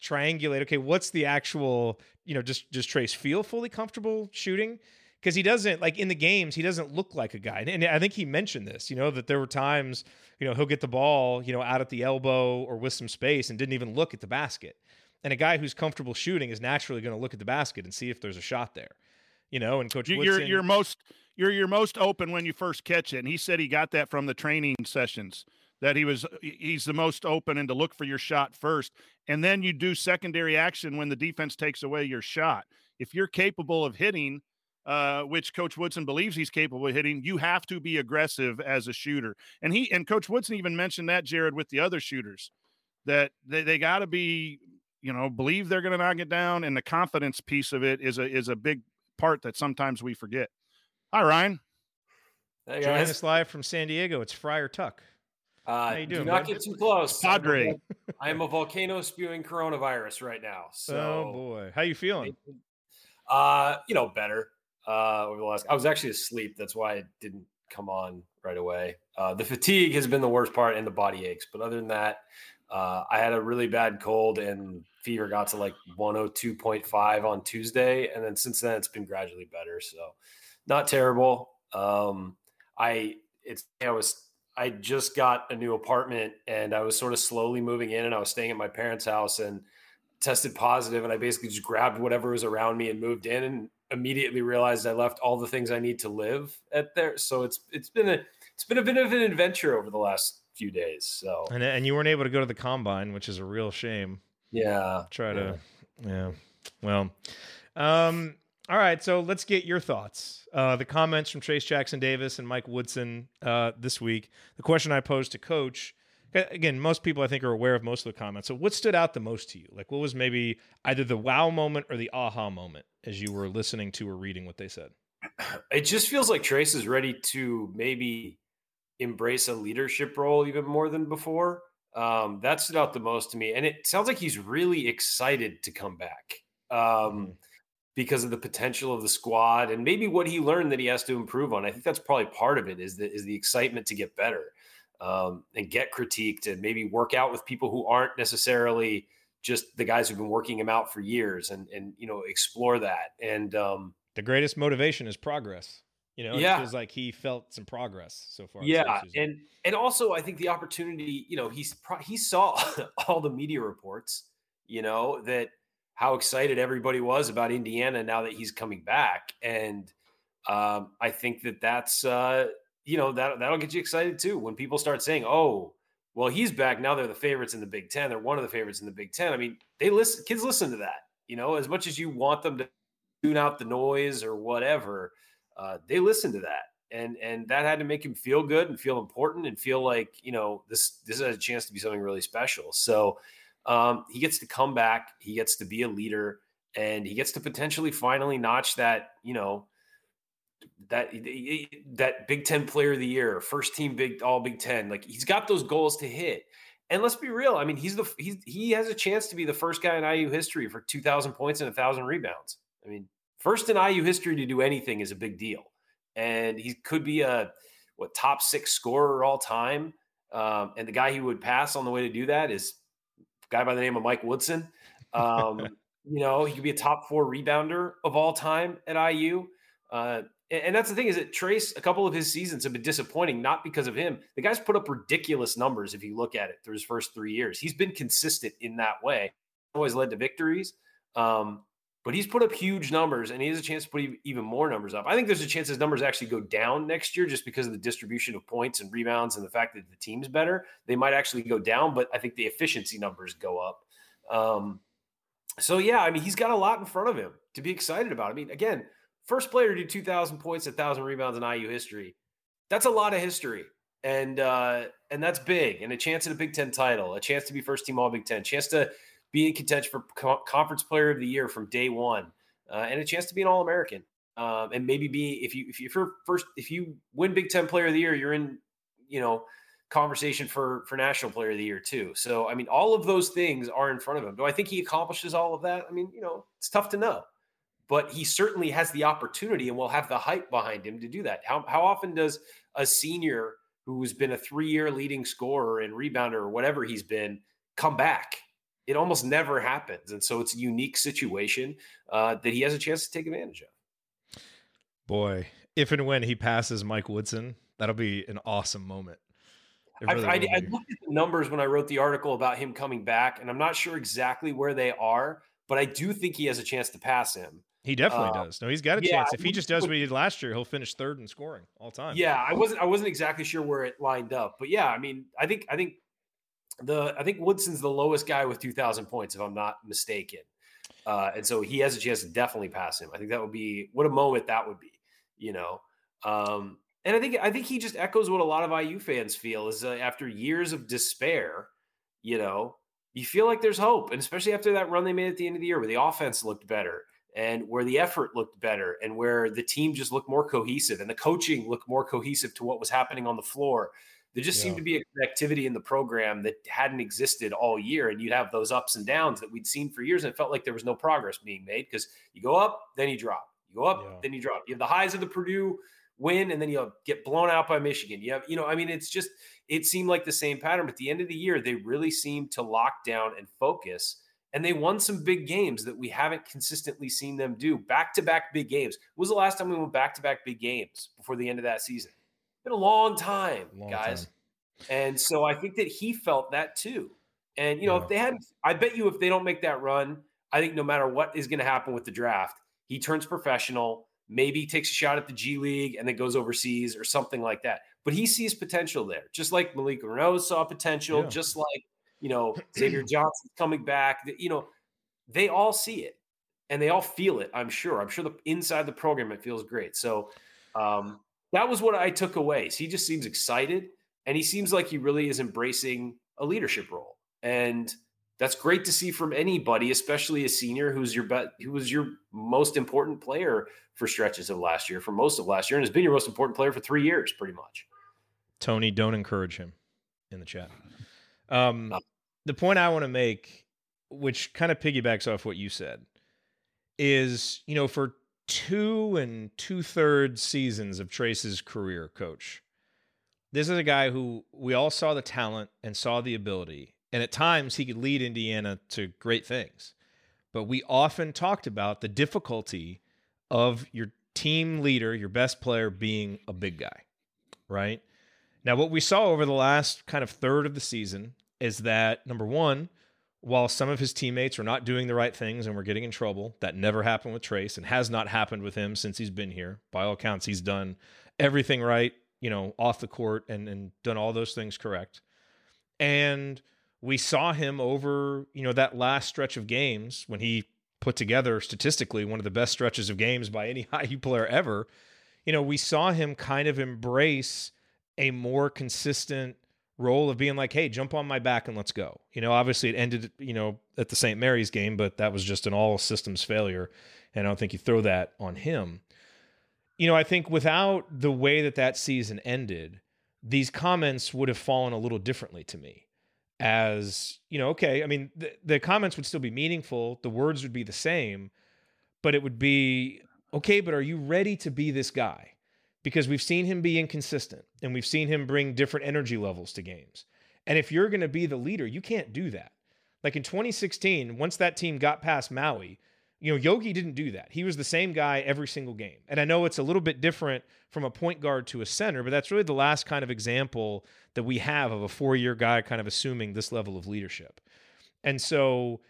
triangulate, okay, what's the actual, you know, just just Trayce feel fully comfortable shooting? Because he doesn't like in the games, he doesn't look like a guy. And I think he mentioned this, you know, that there were times, you know, he'll get the ball, you know, out at the elbow or with some space and didn't even look at the basket. And a guy who's comfortable shooting is naturally going to look at the basket and see if there's a shot there. You know, and Coach you're Woodson, you're most you're you're most open when you first catch it. And he said he got that from the training sessions that he was he's the most open and to look for your shot first and then you do secondary action when the defense takes away your shot if you're capable of hitting uh, which coach woodson believes he's capable of hitting you have to be aggressive as a shooter and he and coach woodson even mentioned that jared with the other shooters that they, they got to be you know, believe they're going to knock it down, and the confidence piece of it is a is a big part that sometimes we forget. Hi, Ryan. Hey Joining us live from San Diego. It's Friar Tuck. Uh, How you doing? Do not get too close. Padre. I am a volcano spewing coronavirus right now. So, oh boy, how you feeling? Uh, you know, better. Uh, over the last, I was actually asleep. That's why I didn't come on right away. Uh, the fatigue has been the worst part, and the body aches. But other than that, uh, I had a really bad cold, and fever got to like 102.5 on Tuesday, and then since then it's been gradually better. So, not terrible. Um, I it's I was I just got a new apartment and I was sort of slowly moving in and I was staying at my parents' house and tested positive and I basically just grabbed whatever was around me and moved in and immediately realized I left all the things I need to live at there. So it's it's been a it's been a bit of an adventure over the last few days. So and and you weren't able to go to the combine, which is a real shame. Yeah. Try to yeah. Well, um all right, so let's get your thoughts. Uh, the comments from Trayce Jackson Davis and Mike Woodson uh, this week. The question I posed to Coach. Again, most people I think are aware of most of the comments. So, what stood out the most to you? Like, what was maybe either the wow moment or the aha moment as you were listening to or reading what they said? It just feels like Trayce is ready to maybe embrace a leadership role even more than before. Um, that stood out the most to me, and it sounds like he's really excited to come back. Um, mm-hmm because of the potential of the squad and maybe what he learned that he has to improve on. I think that's probably part of it is the, is the excitement to get better um, and get critiqued and maybe work out with people who aren't necessarily just the guys who've been working him out for years and, and, you know, explore that. And um, the greatest motivation is progress. You know, yeah. it feels like he felt some progress so far. Yeah, and and also I think the opportunity, you know, he's he saw all the media reports, you know, that how excited everybody was about Indiana now that he's coming back. And um, I think that that's, uh, you know, that, that'll get you excited too. When people start saying, oh, well, he's back. Now they're the favorites in the Big Ten. They're one of the favorites in the Big Ten. I mean, they listen, kids listen to that, you know, as much as you want them to tune out the noise or whatever, uh, they listen to that. And, and that had to make him feel good and feel important and feel like, you know, this, this has a chance to be something really special. So, um, he gets to come back, he gets to be a leader, and he gets to potentially finally notch that, you know, that that Big Ten Player of the Year, first team Big All Big Ten. Like he's got those goals to hit. And let's be real. I mean, he's the he's he has a chance to be the first guy in IU history for two thousand points and a thousand rebounds. I mean, first in IU history to do anything is a big deal, and he could be a what top six scorer all time. Um, and the guy he would pass on the way to do that is guy by the name of Mike Woodson. Um, you know, he could be a top four rebounder of all time at IU. Uh, and that's the thing is that Trayce, a couple of his seasons have been disappointing, not because of him. The guy's put up ridiculous numbers if you look at it through his first three years. He's been consistent in that way, always led to victories. Um, but he's put up huge numbers and he has a chance to put even more numbers up. I think there's a chance his numbers actually go down next year just because of the distribution of points and rebounds and the fact that the team's better. They might actually go down, but I think the efficiency numbers go up. Um, so, yeah, I mean, he's got a lot in front of him to be excited about. I mean, again, first player to do 2,000 points, 1,000 rebounds in IU history. That's a lot of history. And uh, and that's big, and a chance at a Big Ten title, a chance to be first team All Big Ten, chance to be in contention for co- conference player of the year from day one, uh, and a chance to be an All American. Um, and maybe be if you if you're first if you win Big Ten Player of the Year, you're in you know conversation for for National Player of the Year too. So I mean, all of those things are in front of him. Do I think he accomplishes all of that? I mean, you know, it's tough to know, but he certainly has the opportunity and will have the hype behind him to do that. How how often does a senior who's been a three year leading scorer and rebounder or whatever he's been come back? It almost never happens. And so it's a unique situation uh, that he has a chance to take advantage of. Boy, if and when he passes Mike Woodson, that'll be an awesome moment. Really I, I, I, looked at the numbers when I wrote the article about him coming back, and I'm not sure exactly where they are, but I do think he has a chance to pass him. He definitely uh, does. No, he's got a yeah, chance. If he just does what he did last year, he'll finish third in scoring all time. Yeah, I wasn't I wasn't exactly sure where it lined up, but yeah, I mean, I think I think the I think Woodson's the lowest guy with 2,000 points, if I'm not mistaken. Uh, and so he has a chance to definitely pass him. I think that would be what a moment that would be, you know. Um, and I think I think he just echoes what a lot of IU fans feel is uh, after years of despair, you know, you feel like there's hope, and especially after that run they made at the end of the year, where the offense looked better and where the effort looked better, and where the team just looked more cohesive, and the coaching looked more cohesive to what was happening on the floor There just Yeah. seemed to be a connectivity in the program that hadn't existed all year. And you'd have those ups and downs that we'd seen for years. And it felt like there was no progress being made because you go up, then you drop. You go up, Yeah. then you drop. You have the highs of the Purdue win, and then you get blown out by Michigan. You have, you know, I mean, it's just, it seemed like the same pattern. But at the end of the year, they really seemed to lock down and focus. And they won some big games that we haven't consistently seen them do. Back to back big games. When was the last time we went back to back big games before the end of that season? Been a long time, Long guys. time. And so I think that he felt that too. And you know, Yeah. if they hadn't, I bet you if they don't make that run, I think no matter what is going to happen with the draft, he turns professional. Maybe takes a shot at the G League and then goes overseas or something like that. But he sees potential there, just like Malik Reneau saw potential, Yeah. just like you know Xavier Johnson coming back. You know, they all see it and they all feel it. I'm sure. I'm sure the inside the program it feels great. So um, that was what I took away. So he just seems excited and he seems like he really is embracing a leadership role. And that's great to see from anybody, especially a senior who's your bet, who was your most important player for stretches of last year, for most of last year, and has been your most important player for three years, pretty much. Tony, don't encourage him in the chat. Um, No. the point I want to make, which kind of piggybacks off what you said, is you know for two and two thirds seasons of Trayce's career, coach, this is a guy who we all saw the talent and saw the ability, and at times he could lead Indiana to great things. But we often talked about the difficulty of your team leader, your best player, being a big guy, right? Now, what we saw over the last kind of third of the season is that number one, while some of his teammates were not doing the right things and we're getting in trouble, that never happened with Trayce and has not happened with him since he's been here. By all accounts, he's done everything right, you know, off the court and, and done all those things correct. And we saw him over, you know, that last stretch of games when he put together statistically one of the best stretches of games by any IU player ever. You know, we saw him kind of embrace a more consistent role of being like, hey, jump on my back and let's go. You know, obviously it ended, you know, at the St. Mary's game, but that was just an all systems failure. And I don't think you throw that on him. You know, I think without the way that that season ended, these comments would have fallen a little differently to me. As, you know, okay, I mean, the, the comments would still be meaningful, the words would be the same, but it would be, okay, but are you ready to be this guy? Because we've seen him be inconsistent and we've seen him bring different energy levels to games. And if you're going to be the leader, you can't do that. Like in 2016, once that team got past Maui, you know, Yogi didn't do that. He was the same guy every single game. And I know it's a little bit different from a point guard to a center, but that's really the last kind of example that we have of a four year guy kind of assuming this level of leadership. And so,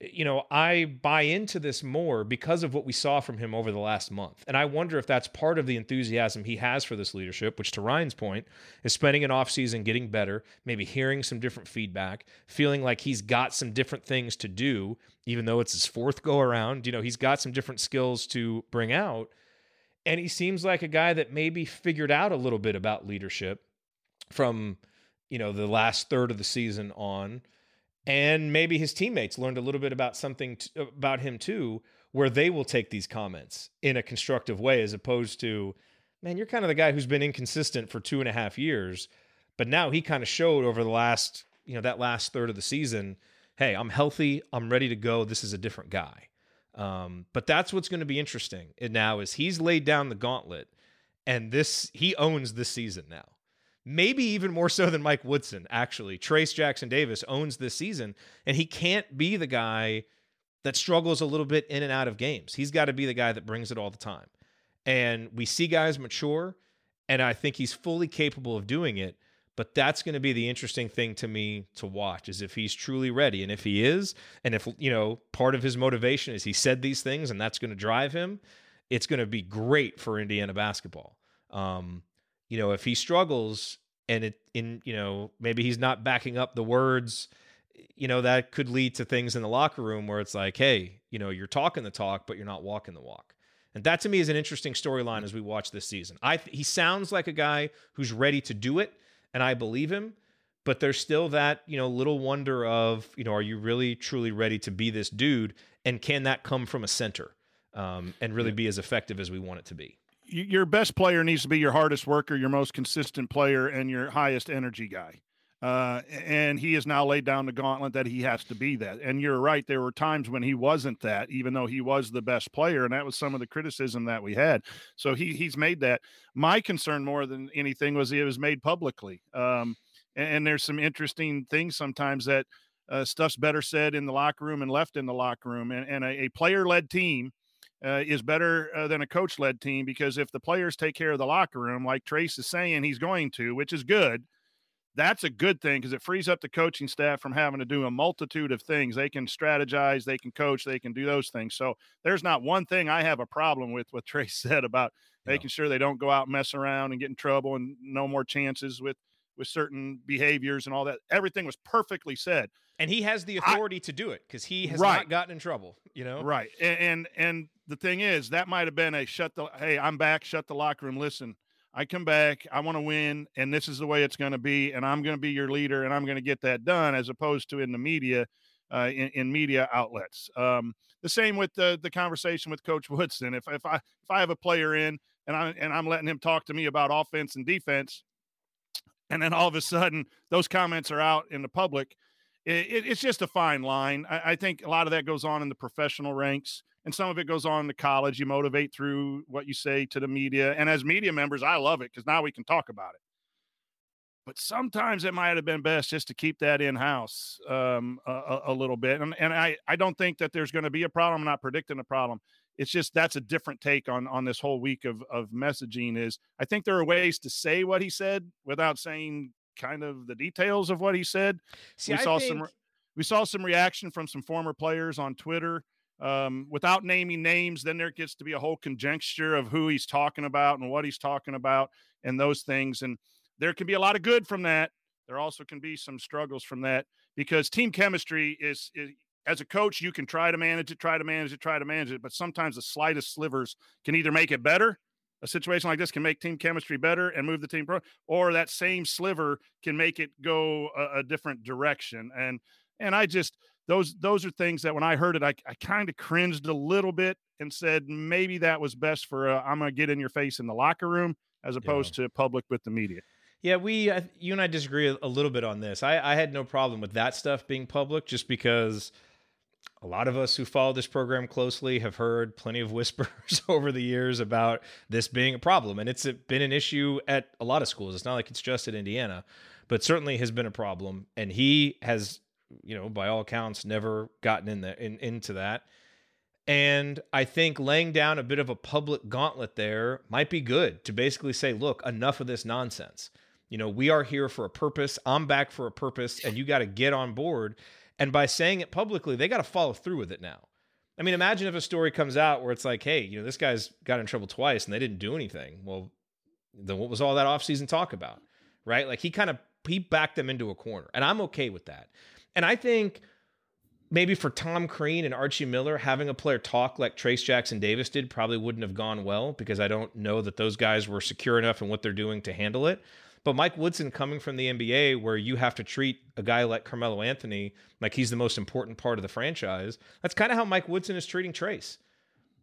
you know, I buy into this more because of what we saw from him over the last month. And I wonder if that's part of the enthusiasm he has for this leadership, which to Ryan's point is spending an offseason getting better, maybe hearing some different feedback, feeling like he's got some different things to do, even though it's his fourth go around. You know, he's got some different skills to bring out. And he seems like a guy that maybe figured out a little bit about leadership from, you know, the last third of the season on and maybe his teammates learned a little bit about something t- about him too where they will take these comments in a constructive way as opposed to man you're kind of the guy who's been inconsistent for two and a half years. But now he kind of showed over the last you know that last third of the season hey i'm healthy i'm ready to go this is a different guy. Um, but that's what's going to be interesting now is he's laid down the gauntlet and this he owns this season now maybe even more so than Mike Woodson, actually. Trayce Jackson Davis owns this season, and he can't be the guy that struggles a little bit in and out of games. He's got to be the guy that brings it all the time. And we see guys mature, and I think he's fully capable of doing it. But that's going to be the interesting thing to me to watch is if he's truly ready. And if he is, and if, you know, part of his motivation is he said these things and that's going to drive him, it's going to be great for Indiana basketball. Um, you know, if he struggles and it in, you know, maybe he's not backing up the words, you know, that could lead to things in the locker room where it's like, hey, you know, you're talking the talk, but you're not walking the walk. And that to me is an interesting storyline as we watch this season. I he sounds like a guy who's ready to do it, and I believe him. But there's still that you know little wonder of you know are you really truly ready to be this dude, and can that come from a center um, and really be as effective as we want it to be? Your best player needs to be your hardest worker, your most consistent player, and your highest energy guy. Uh, and he has now laid down the gauntlet that he has to be that. And you're right, there were times when he wasn't that, even though he was the best player, and that was some of the criticism that we had. So he he's made that. My concern more than anything was it was made publicly. Um, and, and, there's some interesting things sometimes that uh, stuff's better said in the locker room and left in the locker room. And, and a, a player-led team uh, is better uh, than a coach led team because if the players take care of the locker room, like Trayce is saying he's going to, which is good, that's a good thing because it frees up the coaching staff from having to do a multitude of things. They can strategize, they can coach, they can do those things. So there's not one thing I have a problem with what Trayce said about yeah. making sure they don't go out and mess around and get in trouble and no more chances with with certain behaviors and all that. Everything was perfectly said. And he has the authority I, to do it because he has right. not gotten in trouble, you know? Right. And, and and the thing is, that might have been a shut the hey, I'm back, shut the locker room. Listen, I come back, I want to win, and this is the way it's going to be, and I'm going to be your leader, and I'm going to get that done, as opposed to in the media, uh, in, in, media outlets. Um, the same with the the conversation with Coach Woodson. If if I if I have a player in and I and I'm letting him talk to me about offense and defense, and then all of a sudden those comments are out in the public, it, it, it's just a fine line. I, I think a lot of that goes on in the professional ranks and some of it goes on in the college. You motivate through what you say to the media. And as media members, I love it because now we can talk about it. But sometimes it might have been best just to keep that in house um, a, a, little bit. And, and I, I don't think that there's going to be a problem. I'm not predicting a problem. It's just that's a different take on on this whole week of of messaging. Is I think there are ways to say what he said without saying kind of the details of what he said. See, we I saw think... some we saw some reaction from some former players on Twitter um, without naming names, then there gets to be a whole conjecture of who he's talking about and what he's talking about and those things. And there can be a lot of good from that. There also can be some struggles from that because team chemistry is, is as a coach, you can try to manage it, try to manage it, try to manage it, but sometimes the slightest slivers can either make it better. A situation like this can make team chemistry better and move the team pro, or that same sliver can make it go a, a different direction. And and I just those those are things that when I heard it, I, I kind of cringed a little bit and said maybe that was best for i I'm gonna get in your face in the locker room as opposed yeah. to public with the media. Yeah, we uh, you and I disagree a, a little bit on this. I, I had no problem with that stuff being public just because a lot of us who follow this program closely have heard plenty of whispers over the years about this being a problem, and it's been an issue at a lot of schools. It's not like it's just at Indiana, but certainly has been a problem, and he has you know, by all accounts, never gotten in the in, into that. And I think laying down a bit of a public gauntlet there might be good to basically say, look, enough of this nonsense. You know, we are here for a purpose. I'm back for a purpose, and you got to get on board. And by saying it publicly, they got to follow through with it now. I mean, imagine if a story comes out where it's like, hey, you know, this guy's got in trouble twice and they didn't do anything. Well, then what was all that offseason talk about? Right? Like he kind of he backed them into a corner. And I'm okay with that. And I think maybe for Tom Crean and Archie Miller, having a player talk like Trayce Jackson Davis did probably wouldn't have gone well because I don't know that those guys were secure enough in what they're doing to handle it. But Mike Woodson coming from the NBA, where you have to treat a guy like Carmelo Anthony like he's the most important part of the franchise, that's kind of how Mike Woodson is treating Trayce.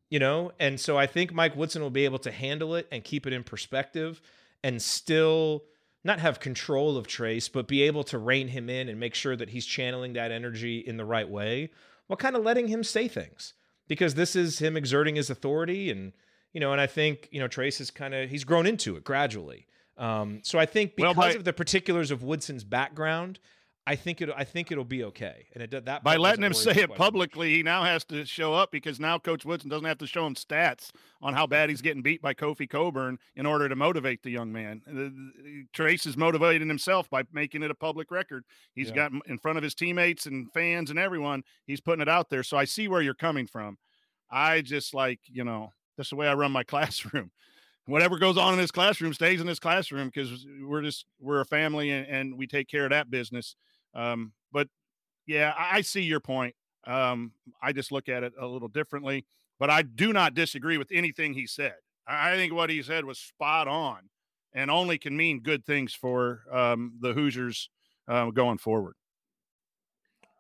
You know, and so I think Mike Woodson will be able to handle it and keep it in perspective and still not have control of Trayce, but be able to rein him in and make sure that he's channeling that energy in the right way while kind of letting him say things because this is him exerting his authority and you know and I think you know trace is kind of he's grown into it gradually. Um, so I think because well, by, of the particulars of Woodson's background, I think it. I think it'll be okay. And it that by letting him say it publicly, much. he now has to show up because now Coach Woodson doesn't have to show him stats on how bad he's getting beat by Kofi Cockburn in order to motivate the young man. Trayce is motivating himself by making it a public record. He's yeah. got in front of his teammates and fans and everyone. He's putting it out there. So I see where you're coming from. I just like you know that's the way I run my classroom whatever goes on in this classroom stays in this classroom because we're just we're a family and, and, we take care of that business um, but yeah, I, I see your point. Um, I just look at it a little differently, but I do not disagree with anything he said. I, I think what he said was spot on and only can mean good things for um, the Hoosiers uh, going forward.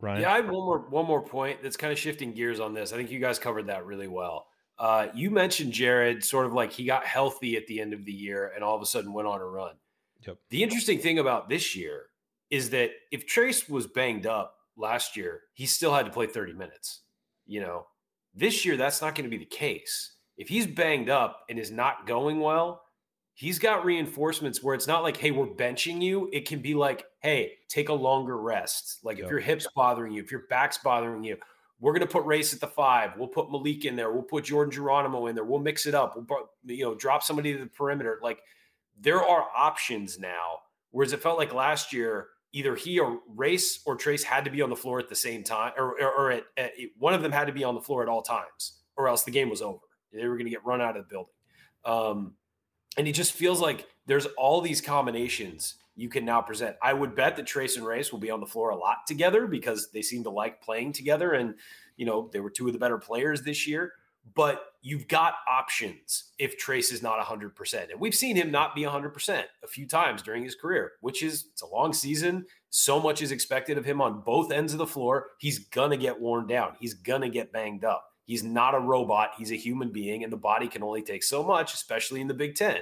Right. Yeah, I have one more one more point that's kind of shifting gears on this. I think you guys covered that really well. Uh, you mentioned Jerod, sort of like he got healthy at the end of the year and all of a sudden went on a run. Yep. The interesting thing about this year is that if Trayce was banged up last year, he still had to play 30 minutes. You know, this year that's not going to be the case. If he's banged up and is not going well, he's got reinforcements where it's not like, hey, we're benching you. It can be like, hey, take a longer rest. Like if your hips bothering you, if your back's bothering you, we're going to put Race at the five. We'll put Malik in there. We'll put Jordan Geronimo in there. We'll mix it up. We'll you know drop somebody to the perimeter. Like there are options now. Whereas it felt like last year, either he or Race or Trayce had to be on the floor at the same time, or, or, or at, at, one of them had to be on the floor at all times, or else the game was over. They were going to get run out of the building. Um, and it just feels like there's all these combinations you can now present. I would bet that Trayce and Race will be on the floor a lot together because they seem to like playing together, and you know they were two of the better players this year. But you've got options if Trayce is not 100%. And we've seen him not be 100% a few times during his career, which is it's a long season. So much is expected of him on both ends of the floor. He's going to get worn down. He's going to get banged up. He's not a robot. He's a human being, and the body can only take so much, especially in the Big Ten.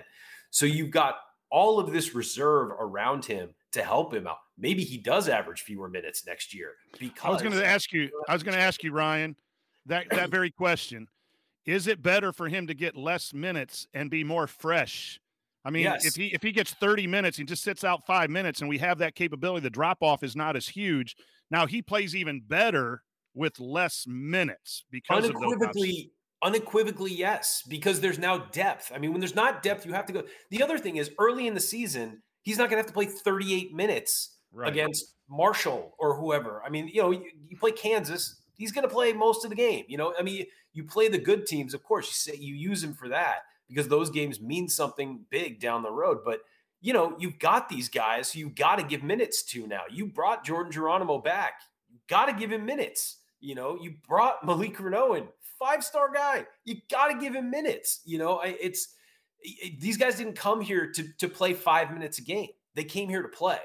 So you've got all of this reserve around him to help him out. Maybe he does average fewer minutes next year because I was going to ask you. I was going to ask you, Ryan, that that very question. Is it better for him to get less minutes and be more fresh? I mean, Yes. if he if he gets 30 minutes, he just sits out five minutes, and we have that capability. The drop off is not as huge. Now he plays even better with less minutes because of those. options. unequivocally unequivocally yes because there's now depth. I mean when there's not depth you have to go the other thing is early in the season he's not going to have to play 38 minutes Right. against marshall or whoever. I mean you know you, you play kansas he's going to play most of the game you know? I mean you play the good teams of course you say you use him for that because those games mean something big down the road but you know you've got these guys who you've got to give minutes to now. You brought jordan geronimo back you got to give him minutes you know, you brought Malik Reneau in, five star guy. You got to give him minutes. You know, it's it- these guys didn't come here to to play five minutes a game. They came here to play.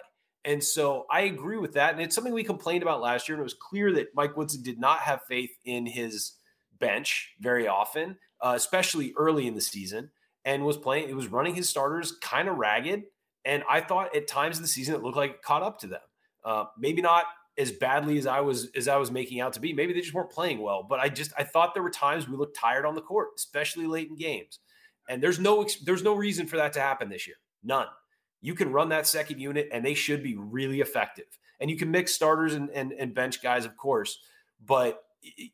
And so I agree with that. And it's something we complained about last year. And it was clear that Mike Woodson did not have faith in his bench very often, uh, especially early in the season, and was playing, it was running his starters kind of ragged. And I thought at times in the season it looked like it caught up to them. Uh, maybe not as badly as I was as I was making out to be. Maybe they just weren't playing well. But I just I thought there were times we looked tired on the court, especially late in games. And there's no there's no reason for that to happen this year. None. You can run that second unit, and they should be really effective. And you can mix starters and and, and bench guys, of course. But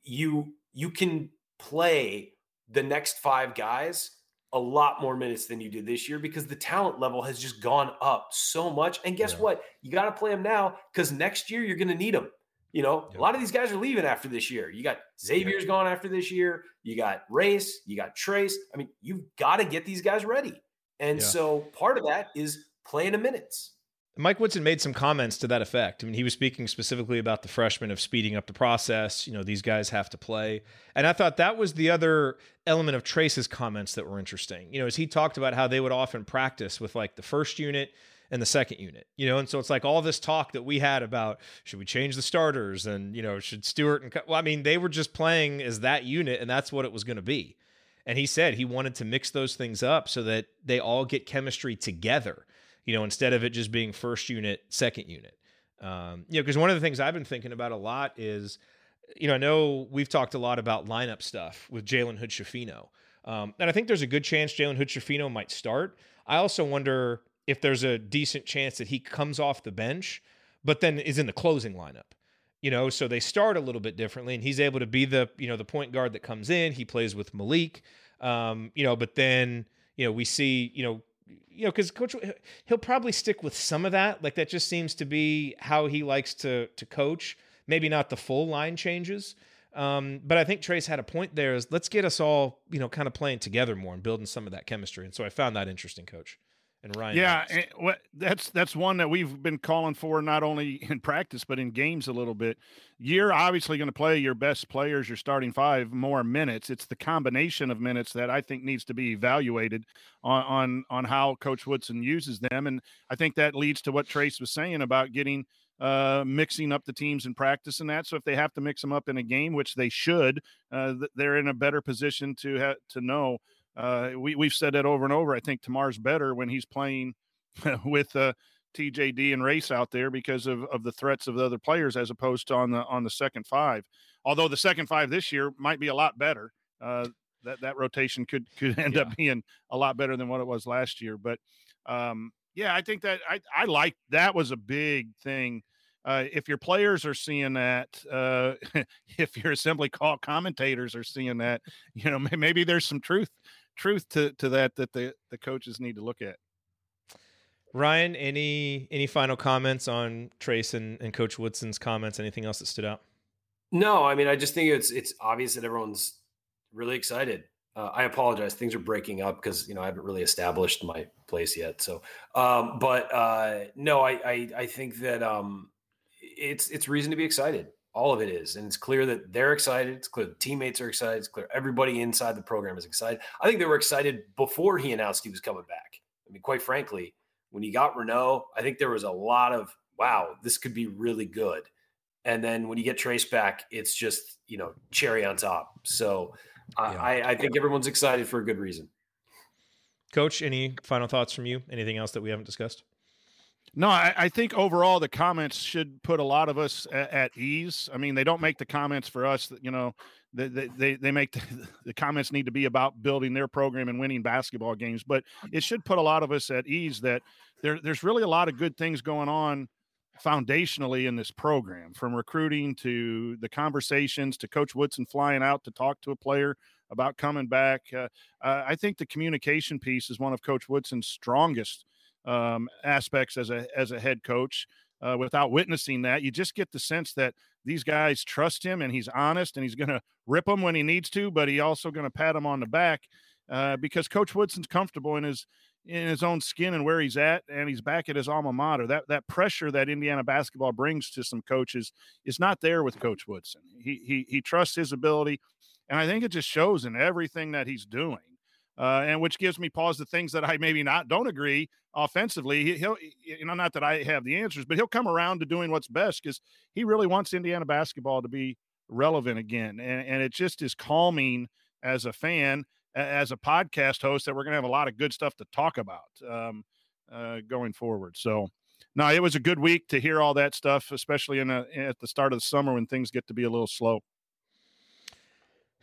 you you can play the next five guys a lot more minutes than you did this year because the talent level has just gone up so much. And guess Yeah. what? You got to play them now because next year you're going to need them. You know, Yep. a lot of these guys are leaving after this year. You got Xavier's gone after this year. You got Race. You got Trayce. I mean, you've got to get these guys ready. And Yeah. so part of that is playing the minutes. Mike Woodson made some comments to that effect. I mean, he was speaking specifically about the freshmen of speeding up the process. You know, these guys have to play. And I thought that was the other element of Trayce's comments that were interesting. You know, as he talked about how they would often practice with like the first unit and the second unit, you know, and so it's like all this talk that we had about should we change the starters and, you know, should Stewart and, well, I mean, they were just playing as that unit and that's what it was going to be. And he said he wanted to mix those things up so that they all get chemistry together you know, instead of it just being first unit, second unit. Um, you know, because one of the things I've been thinking about a lot is, you know, I know we've talked a lot about lineup stuff with Jalen Hood Schifino. Um, and I think there's a good chance Jalen Hood Schifino might start. I also wonder if there's a decent chance that he comes off the bench, but then is in the closing lineup. You know, so they start a little bit differently, and he's able to be the you know the point guard that comes in. He plays with Malik, um, you know, but then you know we see you know you know because coach he'll probably stick with some of that. Like that just seems to be how he likes to to coach. Maybe not the full line changes, um, but I think Trayce had a point there. Is let's get us all you know kind of playing together more and building some of that chemistry. And so I found that interesting, Coach. And Ryan, Yeah, and what that's that's one that we've been calling for not only in practice but in games a little bit. You're obviously going to play your best players, your starting five, more minutes. It's the combination of minutes that I think needs to be evaluated on on on how Coach Woodson uses them, and I think that leads to what Trayce was saying about getting uh, mixing up the teams in practice and that. So if they have to mix them up in a game, which they should, uh, they're in a better position to ha- to know. Uh, we we've said that over and over. I think Tamar's better when he's playing with uh, TJD and Race out there because of, of the threats of the other players as opposed to on the on the second five. Although the second five this year might be a lot better. Uh, that that rotation could could end yeah. up being a lot better than what it was last year. But um, yeah, I think that I I like that was a big thing. Uh, if your players are seeing that, uh, if your assembly call commentators are seeing that, you know, maybe there's some truth truth to to that that the the coaches need to look at. Ryan, any any final comments on Trayce and, and Coach Woodson's comments? Anything else that stood out? No, I mean, I just think it's it's obvious that everyone's really excited. Uh, I apologize; things are breaking up because you know I haven't really established my place yet. So, um, but uh, no, I, I, I think that um, it's it's reason to be excited. All of it is, and it's clear that they're excited. It's clear the teammates are excited. It's clear everybody inside the program is excited. I think they were excited before he announced he was coming back. I mean, quite frankly, when he got Reneau, I think there was a lot of wow, this could be really good. And then when you get Trayce back, it's just you know cherry on top. So yeah. I, I think everyone's excited for a good reason. Coach, any final thoughts from you? Anything else that we haven't discussed? No, I, I, think overall the comments should put a lot of us at, at, ease. I mean, they don't make the comments for us that, you know, they, they, they make the, the, comments need to be about building their program and winning basketball games, but it should put a lot of us at ease that there, there's really a lot of good things going on foundationally in this program from recruiting to the conversations to coach woodson flying out to talk to a player about coming back uh, i think the communication piece is one of coach woodson's strongest um, aspects as a as a head coach uh, without witnessing that you just get the sense that these guys trust him and he's honest and he's going to rip them when he needs to but he also going to pat them on the back uh, because coach woodson's comfortable in his in his own skin and where he's at, and he's back at his alma mater. That that pressure that Indiana basketball brings to some coaches is not there with Coach Woodson. He he he trusts his ability, and I think it just shows in everything that he's doing. Uh, and which gives me pause to things that I maybe not don't agree offensively. He, will you know, not that I have the answers, but he'll come around to doing what's best because he really wants Indiana basketball to be relevant again. And, and it just is calming as a fan as a podcast host that we're going to have a lot of good stuff to talk about um, uh, going forward. So, no, it was a good week to hear all that stuff, especially in a, at the start of the summer when things get to be a little slow.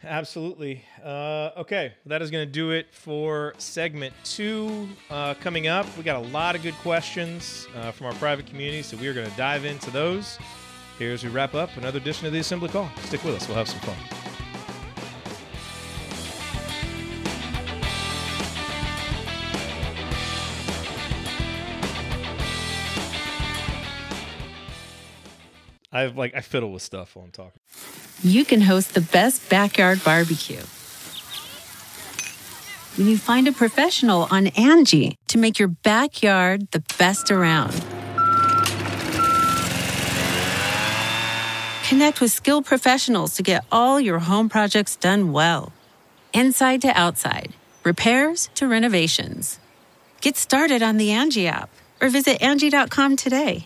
Absolutely. Uh, okay, that is going to do it for segment two. Uh, coming up, we got a lot of good questions uh, from our private community, so we are going to dive into those. Here as we wrap up another edition of the Assembly Call. Stick with us, we'll have some fun. I like I fiddle with stuff while I'm talking. You can host the best backyard barbecue. When you find a professional on Angie to make your backyard the best around. Connect with skilled professionals to get all your home projects done well. Inside to outside, repairs to renovations. Get started on the Angie app or visit Angie.com today.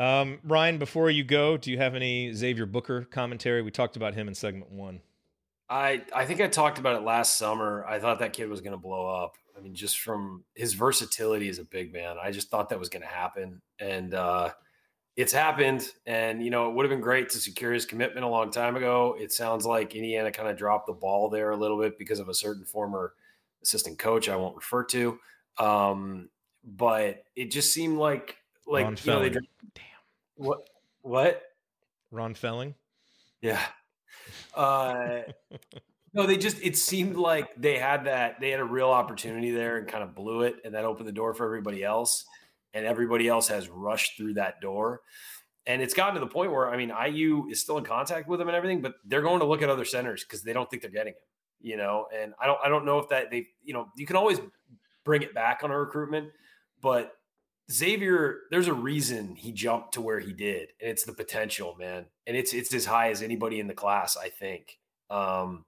Um, Ryan, before you go, do you have any Xavier Booker commentary? We talked about him in segment one. I I think I talked about it last summer. I thought that kid was going to blow up. I mean, just from his versatility as a big man, I just thought that was going to happen. And uh, it's happened. And, you know, it would have been great to secure his commitment a long time ago. It sounds like Indiana kind of dropped the ball there a little bit because of a certain former assistant coach I won't refer to. Um, but it just seemed like, like, Ron you know, they. What, what? Ron Felling. Yeah. Uh, no, they just, it seemed like they had that, they had a real opportunity there and kind of blew it. And that opened the door for everybody else. And everybody else has rushed through that door. And it's gotten to the point where, I mean, IU is still in contact with him and everything, but they're going to look at other centers because they don't think they're getting him, you know? And I don't, I don't know if that they, you know, you can always bring it back on a recruitment, but Xavier, there's a reason he jumped to where he did, and it's the potential, man. And it's it's as high as anybody in the class, I think. Um,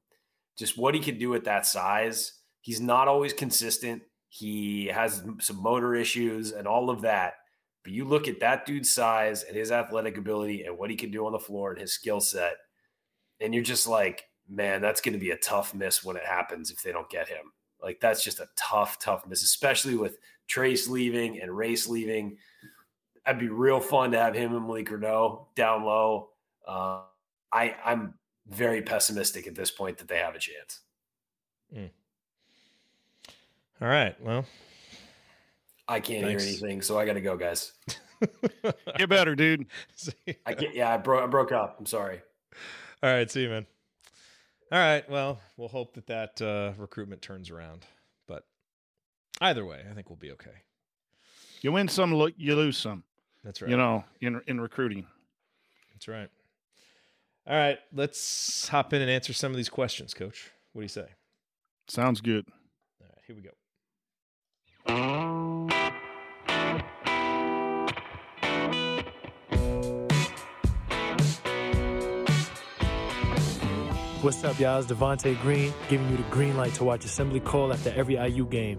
just what he can do at that size. He's not always consistent. He has some motor issues and all of that. But you look at that dude's size and his athletic ability and what he can do on the floor and his skill set, and you're just like, man, that's going to be a tough miss when it happens if they don't get him. Like that's just a tough, tough miss, especially with Trayce leaving and Race leaving. That'd be real fun to have him and Malik Reneau down low. Uh, I I'm very pessimistic at this point that they have a chance. All right. Well, I can't Thanks. hear anything, so I got to go, guys. Get better, dude. I get yeah, I broke I broke up. I'm sorry. All right. See you, man. All right. Well, we'll hope that that uh, recruitment turns around. But either way, I think we'll be okay. You win some, lo- you lose some. That's right. You know, in in recruiting. That's right. All right. Let's hop in and answer some of these questions, Coach. What do you say? Sounds good. All right. Here we go. What's up, y'all? It's Devonte Green giving you the green light to watch Assembly Call after every IU game.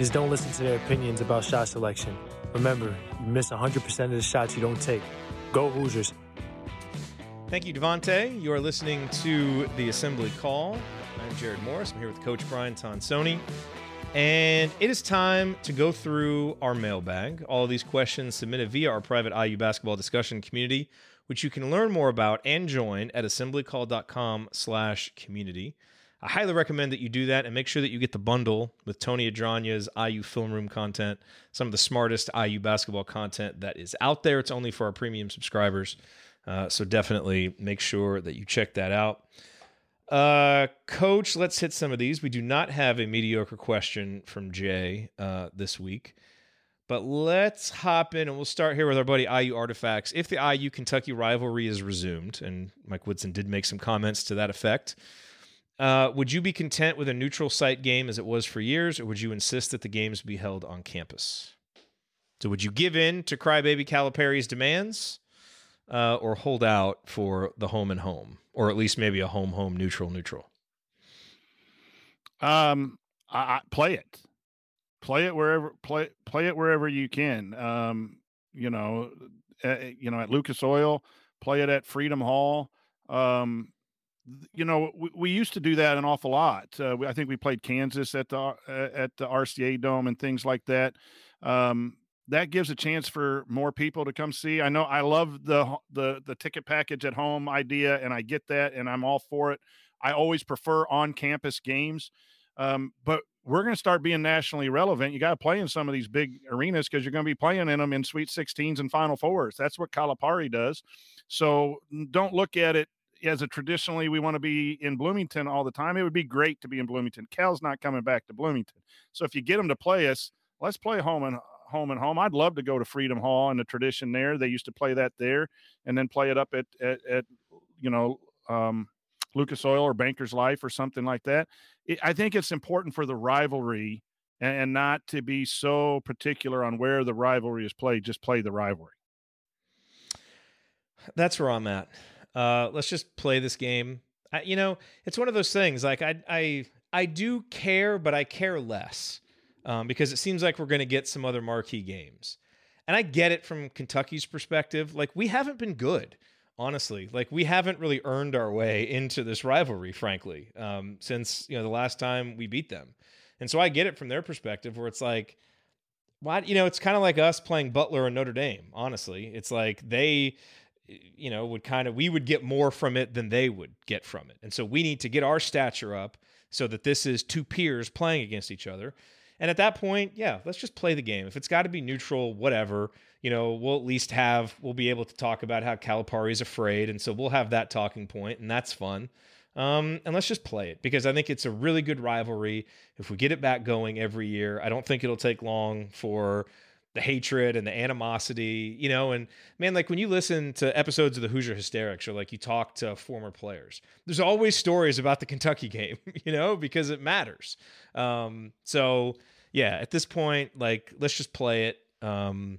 Just don't listen to their opinions about shot selection. Remember, you miss 100% of the shots you don't take. Go Hoosiers. Thank you, Devonte. You are listening to the Assembly Call. I'm Jerod Morris. I'm here with Coach Brian Tonsoni. And it is time to go through our mailbag. All these questions submitted via our private IU basketball discussion community, which you can learn more about and join at assemblycall.com slash community. I highly recommend that you do that and make sure that you get the bundle with Tony Adranya's IU film room content, some of the smartest IU basketball content that is out there. It's only for our premium subscribers. Uh, so definitely make sure that you check that out. Uh, Coach, let's hit some of these. We do not have a mediocre question from Jay uh, this week, but let's hop in and we'll start here with our buddy IU Artifacts. If the IU Kentucky rivalry is resumed, and Mike Woodson did make some comments to that effect, uh, would you be content with a neutral site game as it was for years, or would you insist that the games be held on campus? So would you give in to Crybaby Calipari's demands? uh, or hold out for the home and home, or at least maybe a home home neutral neutral. Um, I, I play it, play it wherever play play it wherever you can. Um, you know, uh, you know at Lucas Oil, play it at Freedom Hall. Um, you know, we, we used to do that an awful lot. Uh, we, I think we played Kansas at the uh, at the RCA Dome and things like that. Um, that gives a chance for more people to come see. I know I love the the the ticket package at home idea, and I get that, and I'm all for it. I always prefer on campus games, um, but we're going to start being nationally relevant. You got to play in some of these big arenas because you're going to be playing in them in Sweet 16s and Final Fours. That's what Calipari does. So don't look at it as a traditionally we want to be in Bloomington all the time. It would be great to be in Bloomington. Cal's not coming back to Bloomington, so if you get them to play us, let's play home and home and home. I'd love to go to Freedom Hall and the tradition there. They used to play that there, and then play it up at at, at you know um, Lucas Oil or Banker's Life or something like that. It, I think it's important for the rivalry and, and not to be so particular on where the rivalry is played. Just play the rivalry. That's where I'm at. Uh, let's just play this game. I, you know, it's one of those things. Like I, I, I do care, but I care less um, because it seems like we're going to get some other marquee games. And I get it from Kentucky's perspective. Like we haven't been good, honestly. Like we haven't really earned our way into this rivalry, frankly, um, since you know the last time we beat them. And so I get it from their perspective, where it's like why you know it's kind of like us playing Butler and Notre Dame. Honestly, it's like they you know would kind of we would get more from it than they would get from it, and so we need to get our stature up so that this is two peers playing against each other. And at that point, yeah, let's just play the game. If it's got to be neutral, whatever, you know, we'll at least have we'll be able to talk about how Calipari is afraid, and so we'll have that talking point, and that's fun. Um, and let's just play it because I think it's a really good rivalry. If we get it back going every year, I don't think it'll take long for the hatred and the animosity, you know, and man, like when you listen to episodes of the Hoosier Hysterics or like you talk to former players, there's always stories about the Kentucky game, you know, because it matters. Um, so yeah, at this point, like let's just play it. Um,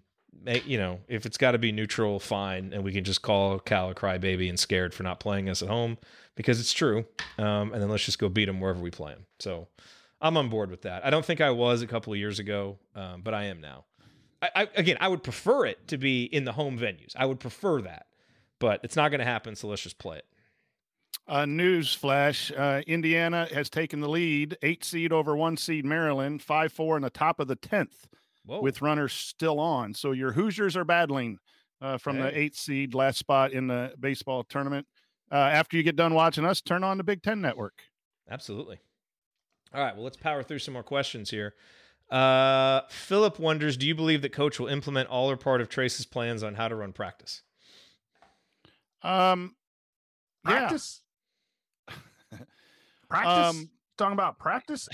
you know, if it's got to be neutral, fine, and we can just call Cal a crybaby and scared for not playing us at home because it's true. Um, and then let's just go beat them wherever we play them. So I'm on board with that. I don't think I was a couple of years ago, um, but I am now. I, I, again, I would prefer it to be in the home venues. I would prefer that, but it's not going to happen. So let's just play it. Uh, news flash: uh, Indiana has taken the lead, eight seed over one seed Maryland, five four in the top of the tenth, with runners still on. So your Hoosiers are battling uh, from Hey. the eight seed, last spot in the baseball tournament. Uh, after you get done watching us, turn on the Big Ten Network. Absolutely. All right. Well, let's power through some more questions here. Uh, Philip wonders Do you believe that coach will implement all or part of Trayce's plans on how to run practice? Um, yeah. Practice. Practice. Um, Talking about practice.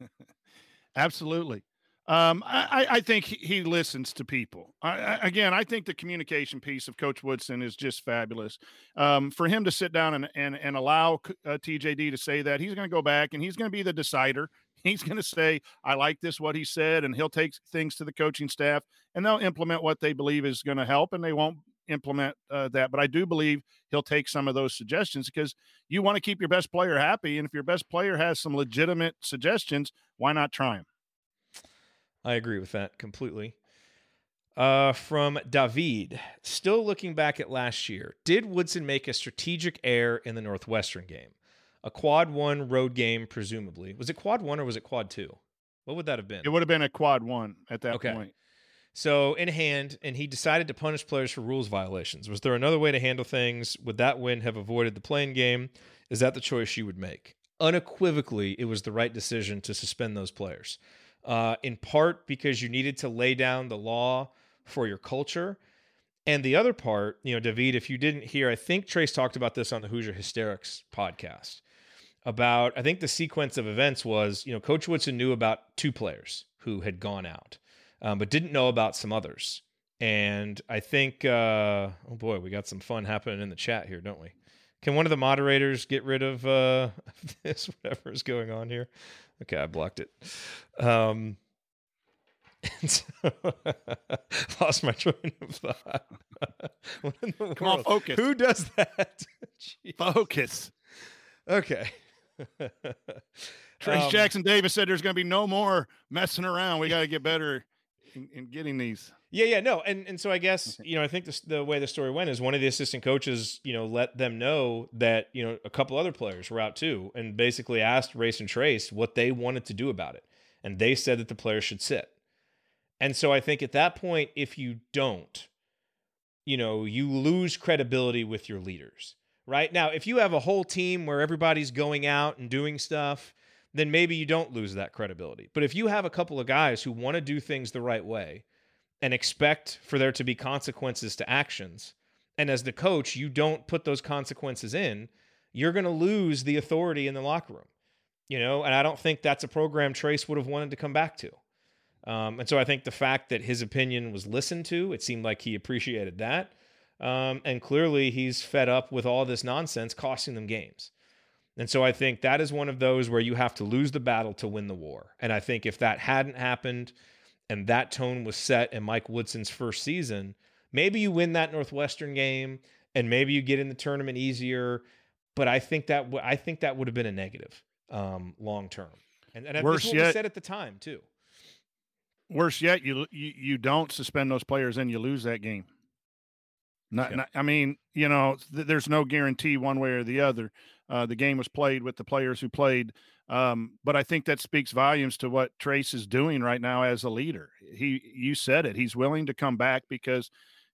Absolutely. Um, I, I I think he, he listens to people. I, I, again, I think the communication piece of Coach Woodson is just fabulous. Um, for him to sit down and and, and allow uh, TJD to say that, he's going to go back and he's going to be the decider. He's going to say, "I like this what he said," and he'll take things to the coaching staff and they'll implement what they believe is going to help, and they won't implement uh, that. But I do believe he'll take some of those suggestions because you want to keep your best player happy, and if your best player has some legitimate suggestions, why not try them? I agree with that completely. Uh, from David, still looking back at last year, did Woodson make a strategic error in the Northwestern game? A quad one road game, presumably. Was it quad one or was it quad two? What would that have been? It would have been a quad one at that Okay. point. So in hand, and he decided to punish players for rules violations. Was there another way to handle things? Would that win have avoided the playing game? Is that the choice you would make? Unequivocally, it was the right decision to suspend those players. Uh, in part because you needed to lay down the law for your culture. And the other part, you know, David, if you didn't hear, I think Trayce talked about this on the Hoosier Hysterics podcast about I think the sequence of events was, you know, Coach Woodson knew about two players who had gone out, um, but didn't know about some others. And I think, uh, oh boy, we got some fun happening in the chat here, don't we? Can one of the moderators get rid of uh, this, whatever is going on here? Okay, I blocked it. Um, and so, lost my train of thought. What in the Come on, focus. Who does that? Focus. Okay. Trayce Um, Jackson Davis said there's going to be no more messing around. We got to get better in, in getting these. Yeah, yeah, no, and and so I guess you know I think the the way the story went is one of the assistant coaches you know let them know that you know a couple other players were out too, and basically asked Race and Trayce what they wanted to do about it, and they said that the players should sit. And so I think at that point, if you don't, you know, you lose credibility with your leaders. Right now, if you have a whole team where everybody's going out and doing stuff, then maybe you don't lose that credibility. But if you have a couple of guys who want to do things the right way and expect for there to be consequences to actions, and as the coach, you don't put those consequences in, you're going to lose the authority in the locker room. You know, and I don't think that's a program Trayce would have wanted to come back to. Um, and so I think the fact that his opinion was listened to, it seemed like he appreciated that. Um, and clearly he's fed up with all this nonsense costing them games. And so I think that is one of those where you have to lose the battle to win the war. And I think if that hadn't happened and that tone was set in Mike Woodson's first season, maybe you win that Northwestern game and maybe you get in the tournament easier. But I think that w- I think that would have been a negative um, long term. And, and Worse this is what we yet- said at the time too. Worse yet, you, you you don't suspend those players and you lose that game. Not, not I mean, you know, th- there's no guarantee one way or the other. Uh, the game was played with the players who played. Um, but I think that speaks volumes to what Trayce is doing right now as a leader. He, you said it. He's willing to come back because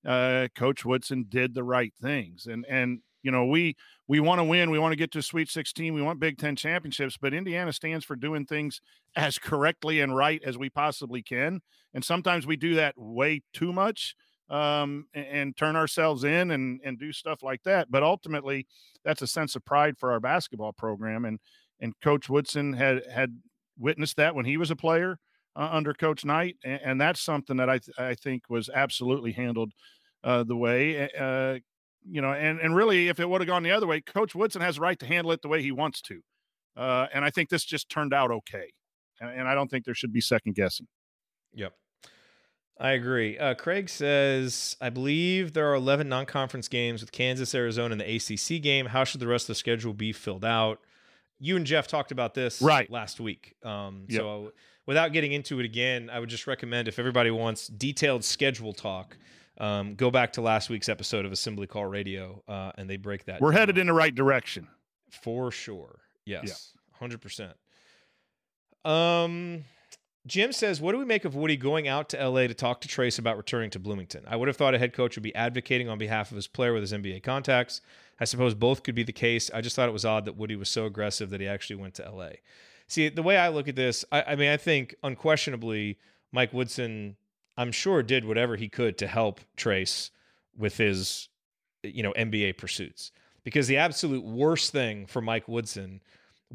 uh, Coach Woodson did the right things. And and you know we we want to win. We want to get to Sweet 16. We want Big Ten championships. But Indiana stands for doing things as correctly and right as we possibly can. And sometimes we do that way too much um, and, and, turn ourselves in and and do stuff like that. But ultimately, that's a sense of pride for our basketball program. And and Coach Woodson had had witnessed that when he was a player uh, under Coach Knight, and, and, that's something that I th- I think was absolutely handled uh, the way. Uh, you know, and and really, if it would have gone the other way, Coach Woodson has the right to handle it the way he wants to. Uh, and I think this just turned out okay. And, and I don't think there should be second guessing. Yep. I agree. Uh, Craig says, I believe there are 11 non conference games with Kansas, Arizona, and the ACC game. How should the rest of the schedule be filled out? You and Jeff talked about this right. last week. Um, yep. So, without getting into it again, I would just recommend if everybody wants detailed schedule talk, um, go back to last week's episode of Assembly Call Radio uh, and they break that. We're down. headed in the right direction. For sure. Yes. Yeah. 100%. Um, Jim says, What do we make of Woody going out to LA to talk to Trayce about returning to Bloomington? I would have thought a head coach would be advocating on behalf of his player with his NBA contacts. I suppose both could be the case. I just thought it was odd that Woody was so aggressive that he actually went to LA. See, the way I look at this, I, I mean, I think unquestionably Mike Woodson, I'm sure, did whatever he could to help Trayce with his, you know, NBA pursuits. Because the absolute worst thing for Mike Woodson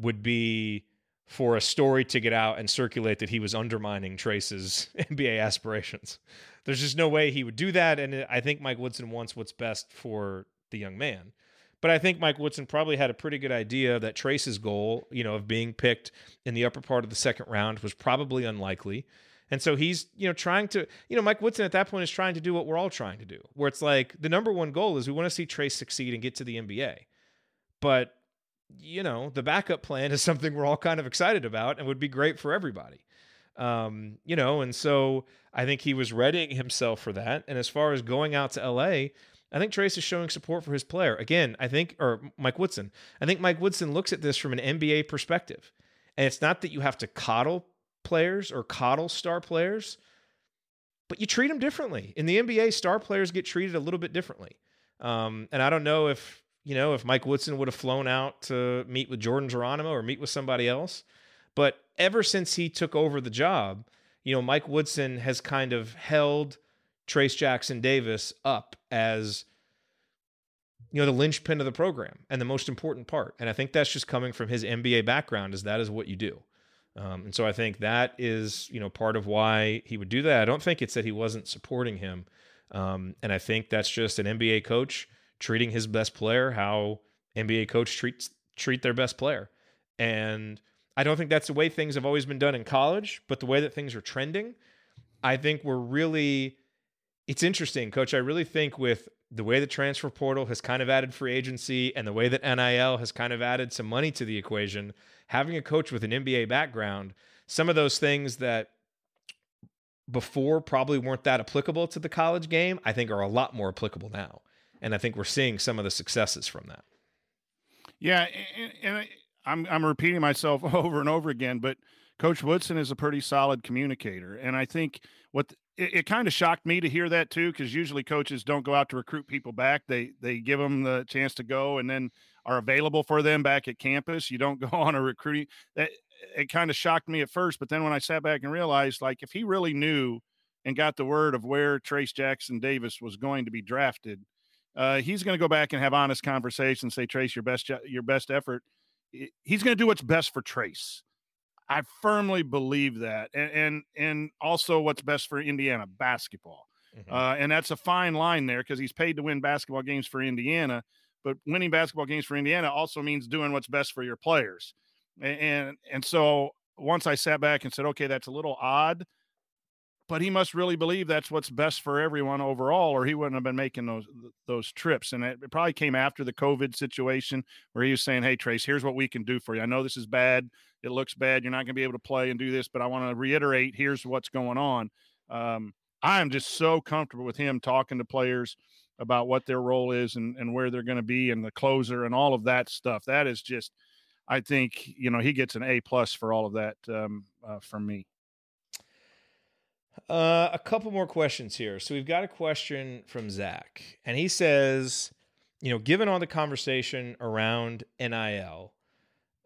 would be for a story to get out and circulate that he was undermining Trayce's NBA aspirations. There's just no way he would do that. And I think Mike Woodson wants what's best for the young man. But I think Mike Woodson probably had a pretty good idea that Trayce's goal, you know, of being picked in the upper part of the second round was probably unlikely. And so he's, you know, trying to, you know, Mike Woodson at that point is trying to do what we're all trying to do, where it's like the number one goal is we want to see Trayce succeed and get to the NBA. But you know, the backup plan is something we're all kind of excited about and would be great for everybody. Um, you know, and so I think he was readying himself for that. And as far as going out to LA, I think Trayce is showing support for his player. Again, I think, or Mike Woodson, I think Mike Woodson looks at this from an NBA perspective. And it's not that you have to coddle players or coddle star players, but you treat them differently. In the NBA, star players get treated a little bit differently. Um, and I don't know if you know, if Mike Woodson would have flown out to meet with Jordan Geronimo or meet with somebody else. But ever since he took over the job, you know, Mike Woodson has kind of held Trayce Jackson Davis up as you know the linchpin of the program and the most important part. And i think that's just coming from his NBA background is that is what you do. Um, and so i think that is you know part of why he would do that. I don't think it's that he wasn't supporting him. Um, and i think that's just an nba coach treating his best player how NBA coach treats treat their best player. And I don't think that's the way things have always been done in college, but the way that things are trending, I think we're really it's interesting, coach. I really think with the way the transfer portal has kind of added free agency and the way that NIL has kind of added some money to the equation, having a coach with an NBA background, some of those things that before probably weren't that applicable to the college game, I think are a lot more applicable now and I think we're seeing some of the successes from that. Yeah, and, and I'm I'm repeating myself over and over again, but Coach Woodson is a pretty solid communicator, and I think what it, it kind of shocked me to hear that too, because usually coaches don't go out to recruit people back; they they give them the chance to go, and then are available for them back at campus. You don't go on a recruiting. That it kind of shocked me at first, but then when I sat back and realized, like, if he really knew and got the word of where Trayce Jackson Davis was going to be drafted uh, he's going to go back and have honest conversations. Say, Trayce, your best your best effort. He's going to do what's best for Trayce. I firmly believe that, and and, and also what's best for Indiana basketball. Mm-hmm. Uh, and that's a fine line there because he's paid to win basketball games for Indiana. But winning basketball games for Indiana also means doing what's best for your players. And and, and so once I sat back and said, okay, that's a little odd but he must really believe that's what's best for everyone overall, or he wouldn't have been making those those trips. And it, probably came after the COVID situation where he was saying, "Hey, Trayce, here's what we can do for you. I know this is bad. It looks bad. You're not going to be able to play and do this, but I want to reiterate: here's what's going on." Um, I am just so comfortable with him talking to players about what their role is and, and where they're going to be and the closer and all of that stuff. That is just, I think, you know, he gets an A plus for all of that um, uh, from me. Uh, a couple more questions here. So we've got a question from Zach, and he says, you know, given all the conversation around NIL,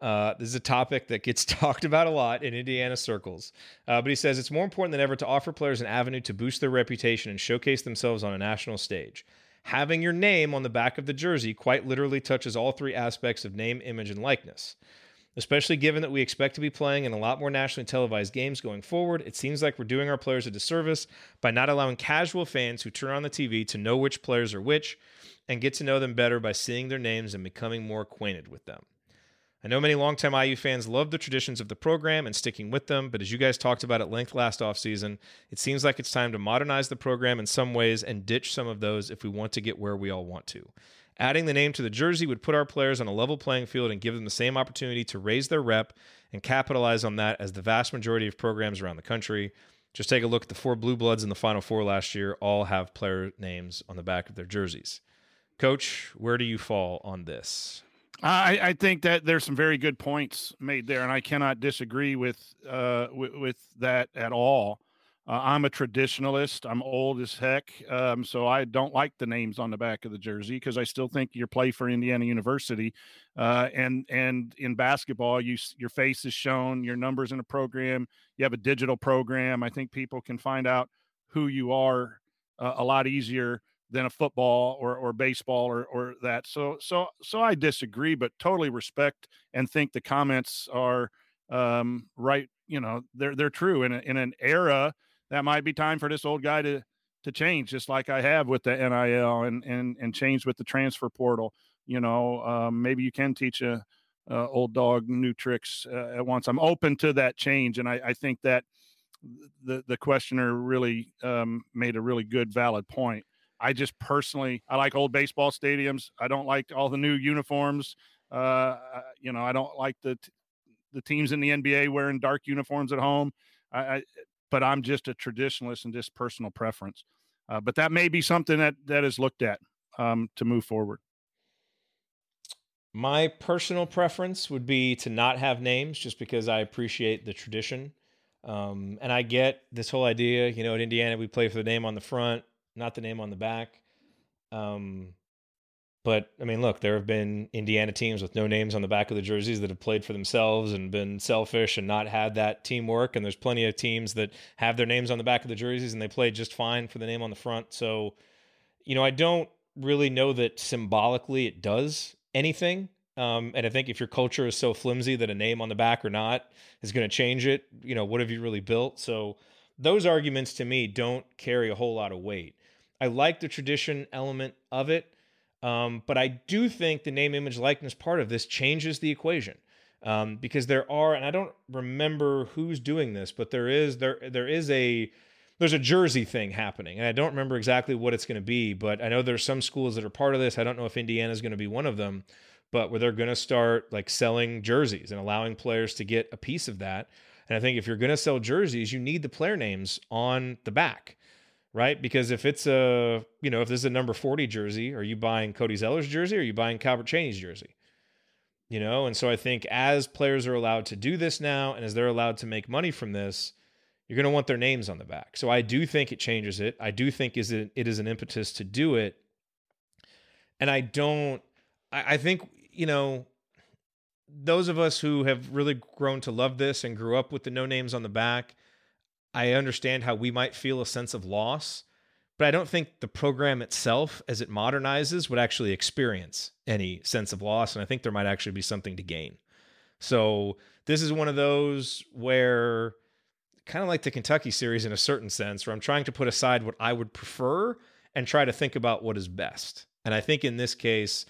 uh, this is a topic that gets talked about a lot in Indiana circles. Uh, but he says it's more important than ever to offer players an avenue to boost their reputation and showcase themselves on a national stage. Having your name on the back of the jersey quite literally touches all three aspects of name, image, and likeness. Especially given that we expect to be playing in a lot more nationally televised games going forward, it seems like we're doing our players a disservice by not allowing casual fans who turn on the TV to know which players are which and get to know them better by seeing their names and becoming more acquainted with them. I know many longtime IU fans love the traditions of the program and sticking with them, but as you guys talked about at length last offseason, it seems like it's time to modernize the program in some ways and ditch some of those if we want to get where we all want to. Adding the name to the jersey would put our players on a level playing field and give them the same opportunity to raise their rep and capitalize on that as the vast majority of programs around the country. Just take a look at the four Blue Bloods in the Final Four last year, all have player names on the back of their jerseys. Coach, where do you fall on this? I, I think that there's some very good points made there, and I cannot disagree with uh, with, with that at all. Uh, I'm a traditionalist. I'm old as heck, um, so I don't like the names on the back of the jersey because I still think you play for Indiana University, uh, and and in basketball, you your face is shown, your numbers in a program. You have a digital program. I think people can find out who you are uh, a lot easier than a football or or baseball or or that. So so so I disagree, but totally respect and think the comments are um, right. You know, they're they're true in a, in an era that might be time for this old guy to to change, just like I have with the NIL and and and change with the transfer portal. You know, um, maybe you can teach a, a, old dog new tricks uh, at once. I'm open to that change, and I, I think that the the questioner really um, made a really good valid point. I just personally I like old baseball stadiums. I don't like all the new uniforms. Uh, you know, I don't like the t- the teams in the NBA wearing dark uniforms at home. I, I but I'm just a traditionalist and just personal preference. Uh, but that may be something that that is looked at um, to move forward. My personal preference would be to not have names, just because I appreciate the tradition, um, and I get this whole idea. You know, at Indiana, we play for the name on the front, not the name on the back. Um, but I mean, look, there have been Indiana teams with no names on the back of the jerseys that have played for themselves and been selfish and not had that teamwork. And there's plenty of teams that have their names on the back of the jerseys and they play just fine for the name on the front. So, you know, I don't really know that symbolically it does anything. Um, and I think if your culture is so flimsy that a name on the back or not is going to change it, you know, what have you really built? So, those arguments to me don't carry a whole lot of weight. I like the tradition element of it. Um, but I do think the name, image, likeness part of this changes the equation um, because there are, and I don't remember who's doing this, but there is there there is a there's a jersey thing happening, and I don't remember exactly what it's going to be, but I know there's some schools that are part of this. I don't know if Indiana is going to be one of them, but where they're going to start like selling jerseys and allowing players to get a piece of that. And I think if you're going to sell jerseys, you need the player names on the back right? Because if it's a, you know, if this is a number 40 jersey, are you buying Cody Zeller's jersey or are you buying Calbert Cheaney's jersey? You know, and so I think as players are allowed to do this now and as they're allowed to make money from this, you're going to want their names on the back. So I do think it changes it. I do think is it, it is an impetus to do it. And I don't, I, I think, you know, those of us who have really grown to love this and grew up with the no names on the back, I understand how we might feel a sense of loss, but I don't think the program itself, as it modernizes, would actually experience any sense of loss. And I think there might actually be something to gain. So this is one of those where, kind of like the Kentucky series in a certain sense, where I'm trying to put aside what I would prefer and try to think about what is best. And I think in this case,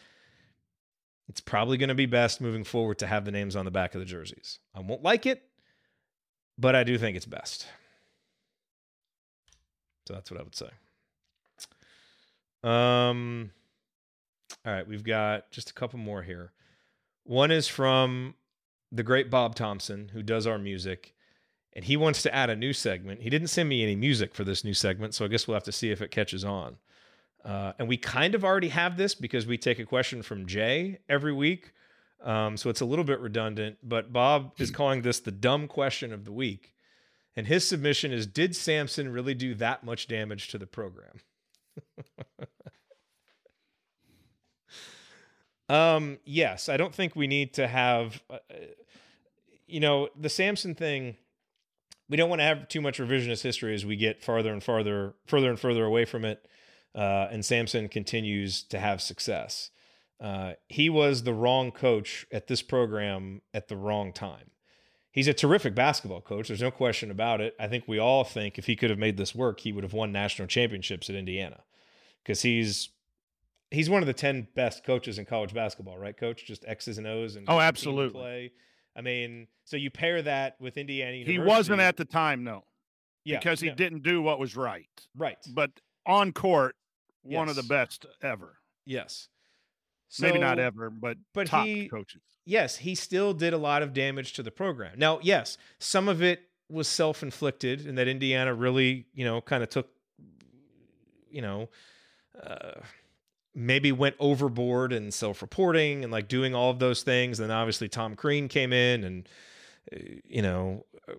it's probably going to be best moving forward to have the names on the back of the jerseys. I won't like it, but I do think it's best. So that's what I would say. Um, all right, we've got just a couple more here. One is from the great Bob Thompson, who does our music, and he wants to add a new segment. He didn't send me any music for this new segment, so I guess we'll have to see if it catches on. Uh, and we kind of already have this because we take a question from Jay every week. Um, so it's a little bit redundant, but Bob is calling this the dumb question of the week. And his submission is Did Sampson really do that much damage to the program? um, yes, I don't think we need to have, uh, you know, the Sampson thing. We don't want to have too much revisionist history as we get farther and farther, further and further away from it. Uh, and Sampson continues to have success. Uh, he was the wrong coach at this program at the wrong time. He's a terrific basketball coach. There's no question about it. I think we all think if he could have made this work, he would have won national championships at Indiana because he's he's one of the 10 best coaches in college basketball, right, coach? Just X's and O's and oh, absolutely. Play. I mean, so you pair that with Indiana University. He wasn't at the time, no. Yeah, because he no. didn't do what was right. Right. But on court, one of the best ever. Yes. Maybe not ever, but but top he coaches. yes, he still did a lot of damage to the program. Now, yes, some of it was self-inflicted and that Indiana really, you know, kind of took you know, uh, maybe went overboard in self-reporting and like doing all of those things. Then obviously Tom Crean came in and uh, you know, uh,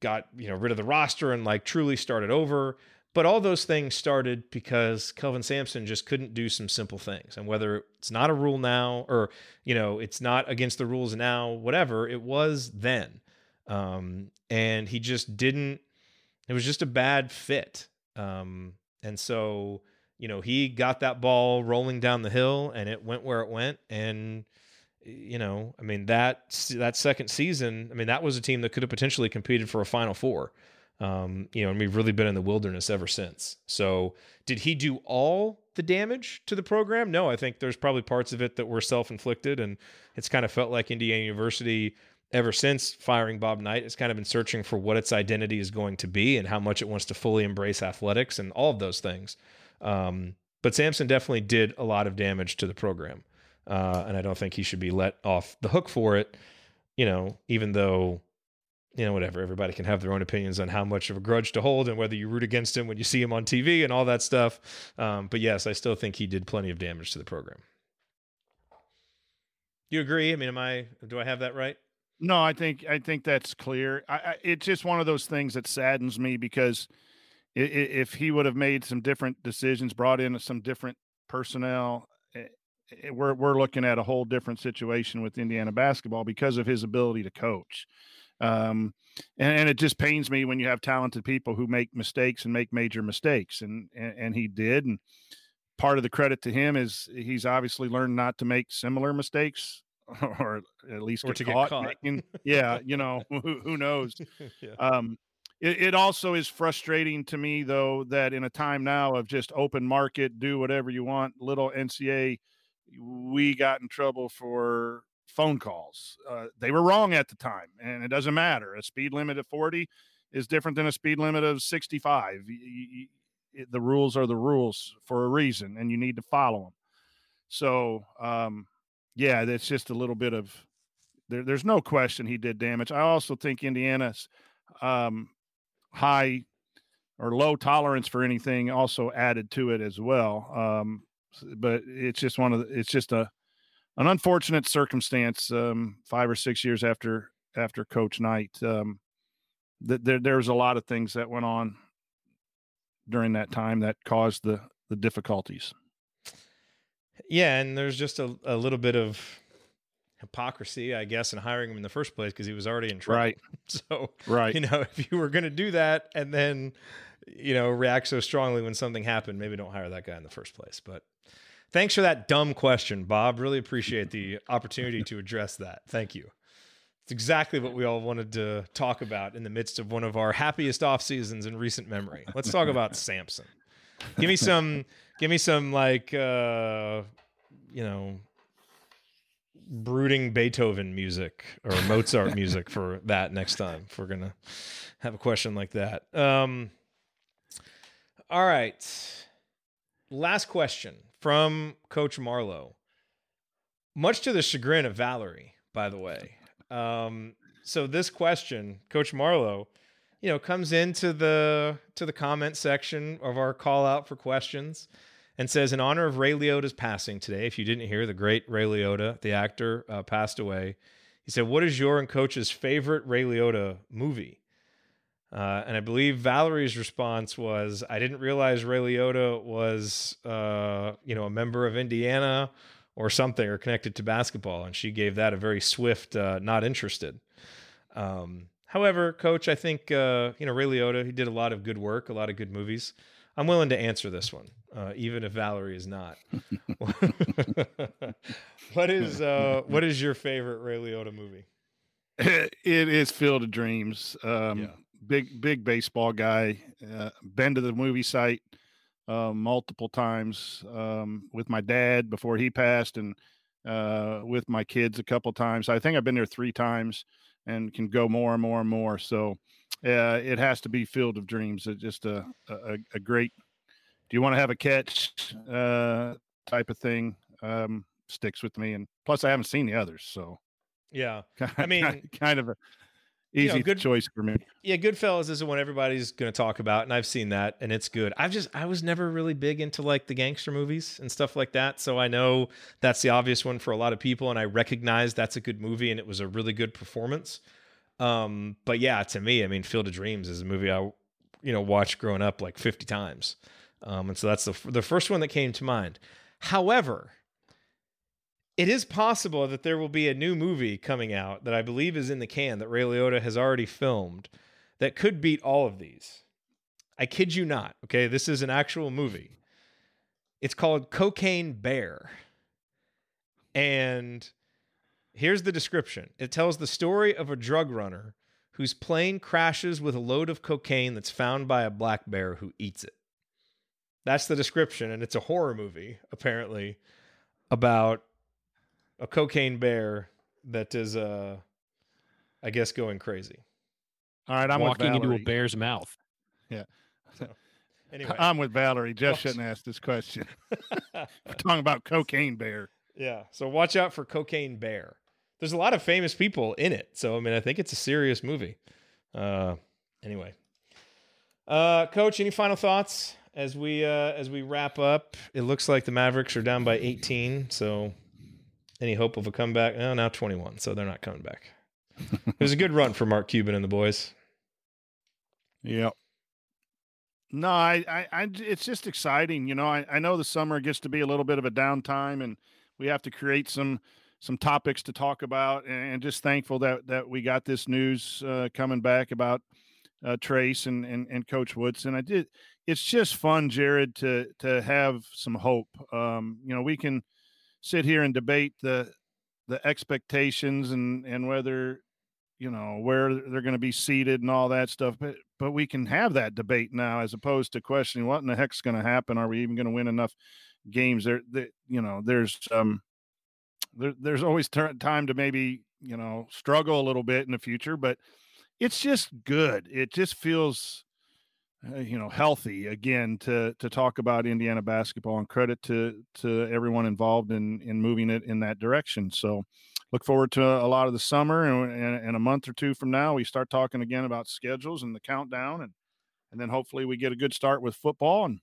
got, you know, rid of the roster and like truly started over. But all those things started because Kelvin Sampson just couldn't do some simple things. And whether it's not a rule now or, you know, it's not against the rules now, whatever, it was then. Um, and he just didn't, it was just a bad fit. Um, and so, you know, he got that ball rolling down the hill and it went where it went. And, you know, I mean, that, that second season, I mean, that was a team that could have potentially competed for a Final Four. Um, you know, and we've really been in the wilderness ever since. So, did he do all the damage to the program? No, I think there's probably parts of it that were self inflicted, and it's kind of felt like Indiana University, ever since firing Bob Knight, has kind of been searching for what its identity is going to be and how much it wants to fully embrace athletics and all of those things. Um, but Sampson definitely did a lot of damage to the program, uh, and I don't think he should be let off the hook for it. You know, even though you know, whatever. Everybody can have their own opinions on how much of a grudge to hold and whether you root against him when you see him on TV and all that stuff. Um, but yes, I still think he did plenty of damage to the program. You agree? I mean, am I? Do I have that right? No, I think I think that's clear. I, I, it's just one of those things that saddens me because i- i- if he would have made some different decisions, brought in some different personnel, eh, eh, we're we're looking at a whole different situation with Indiana basketball because of his ability to coach. Um, and, and it just pains me when you have talented people who make mistakes and make major mistakes, and and, and he did. And part of the credit to him is he's obviously learned not to make similar mistakes or at least Or get to get caught, caught. making- yeah you know who, who knows yeah. um it, it also is frustrating to me though that in a time now of just open market do whatever you want little NCAA we got in trouble for phone calls uh, they were wrong at the time and it doesn't matter a speed limit of 40 is different than a speed limit of 65 Y- y- y- it- the rules are the rules for a reason and you need to follow them so um yeah that's just a little bit of there, there's no question he did damage. I also think indiana's um high or low tolerance for anything also added to it as well um but it's just one of the, it's just a an unfortunate circumstance um five or six years after after coach knight um that there there's a lot of things that went on during that time that caused the the difficulties Yeah, and there's just a, a little bit of hypocrisy, I guess, in hiring him in the first place because he was already in trouble. Right. So, Right. you know, if you were going to do that and then, you know, react so strongly when something happened, maybe don't hire that guy in the first place. But thanks for that dumb question, Bob. Really appreciate the opportunity to address that. Thank you. It's exactly what we all wanted to talk about in the midst of one of our happiest off seasons in recent memory. Let's talk about Sampson. Give me some give me some like uh you know brooding Beethoven music or Mozart music for that next time if we're gonna have a question like that. Um all right. Last question from Coach Marlowe. Much to the chagrin of Valerie, by the way. Um, so this question, Coach Marlowe you know, comes into the to the comment section of our call out for questions and says, in honor of Ray Liotta's passing today, if you didn't hear, the great Ray Liotta, the actor, uh, passed away. He said, "What is your and Coach's favorite Ray Liotta movie?" Uh, and I believe Valerie's response was, "I didn't realize Ray Liotta was, uh, you know, a member of Indiana or something or connected to basketball." And she gave that a very swift, uh, not interested. Um, however, Coach, I think uh, you know Ray Liotta. He did a lot of good work, a lot of good movies. I'm willing to answer this one, uh, even if Valerie is not. what is uh, what is your favorite Ray Liotta movie? it is Field of Dreams. Um, Yeah. Big big baseball guy. Uh, been to the movie site uh, multiple times um, with my dad before he passed, and uh, with my kids a couple times. I think I've been there three times, and can go more and more and more. So uh, it has to be Field of Dreams. It's just a a, a great. Do you want to have a catch uh, type of thing? Um, sticks with me, and plus I haven't seen the others, so Yeah, I mean, kind of a you know, easy good- choice for me. Yeah, Goodfellas is the one everybody's going to talk about, and I've seen that, and it's good. I've just I was never really big into like the gangster movies and stuff like that, so I know that's the obvious one for a lot of people, and I recognize that's a good movie, and it was a really good performance. Um, but yeah, to me, I mean, Field of Dreams is a movie I, you know, watched growing up like fifty times, um, and so that's the the first one that came to mind. However, it is possible that there will be a new movie coming out that I believe is in the can that Ray Liotta has already filmed that could beat all of these. I kid you not. Okay, this is an actual movie. It's called Cocaine Bear. And here's the description it tells the story of a drug runner whose plane crashes with a load of cocaine that's found by a black bear who eats it. That's the description. And it's a horror movie, apparently, about a cocaine bear that is, uh, I guess, going crazy. All right, I'm walking into a bear's mouth. Yeah. Anyway, I'm with Valerie. Jeff Watch- shouldn't ask this question. We're talking about cocaine bear. Yeah. So watch out for Cocaine Bear. There's a lot of famous people in it. So I mean, I think it's a serious movie. Uh anyway. Uh coach, any final thoughts as we uh as we wrap up? It looks like the Mavericks are down by 18, so any hope of a comeback? No, now 21, so they're not coming back. it was a good run for Mark Cuban and the boys. Yep. No, I, I, I, it's just exciting. You know, I, I know the summer gets to be a little bit of a downtime, and we have to create some some topics to talk about. And, and just thankful that that we got this news uh, coming back about uh, Trayce and, and and Coach Woodson. I did. It's just fun, Jerod, to to have some hope. Um, you know, we can sit here and debate the the expectations and and whether you know where they're going to be seated and all that stuff but but we can have that debate now as opposed to questioning what in the heck's going to happen. Are we even going to win enough games? There that you know there's um there, there's always time to maybe you know struggle a little bit in the future but it's just good. It just feels uh, you know healthy again to to talk about Indiana basketball and credit to to everyone involved in in moving it in that direction. So look forward to a lot of the summer and, and, and a month or two from now we start talking again about schedules and the countdown and and then hopefully we get a good start with football and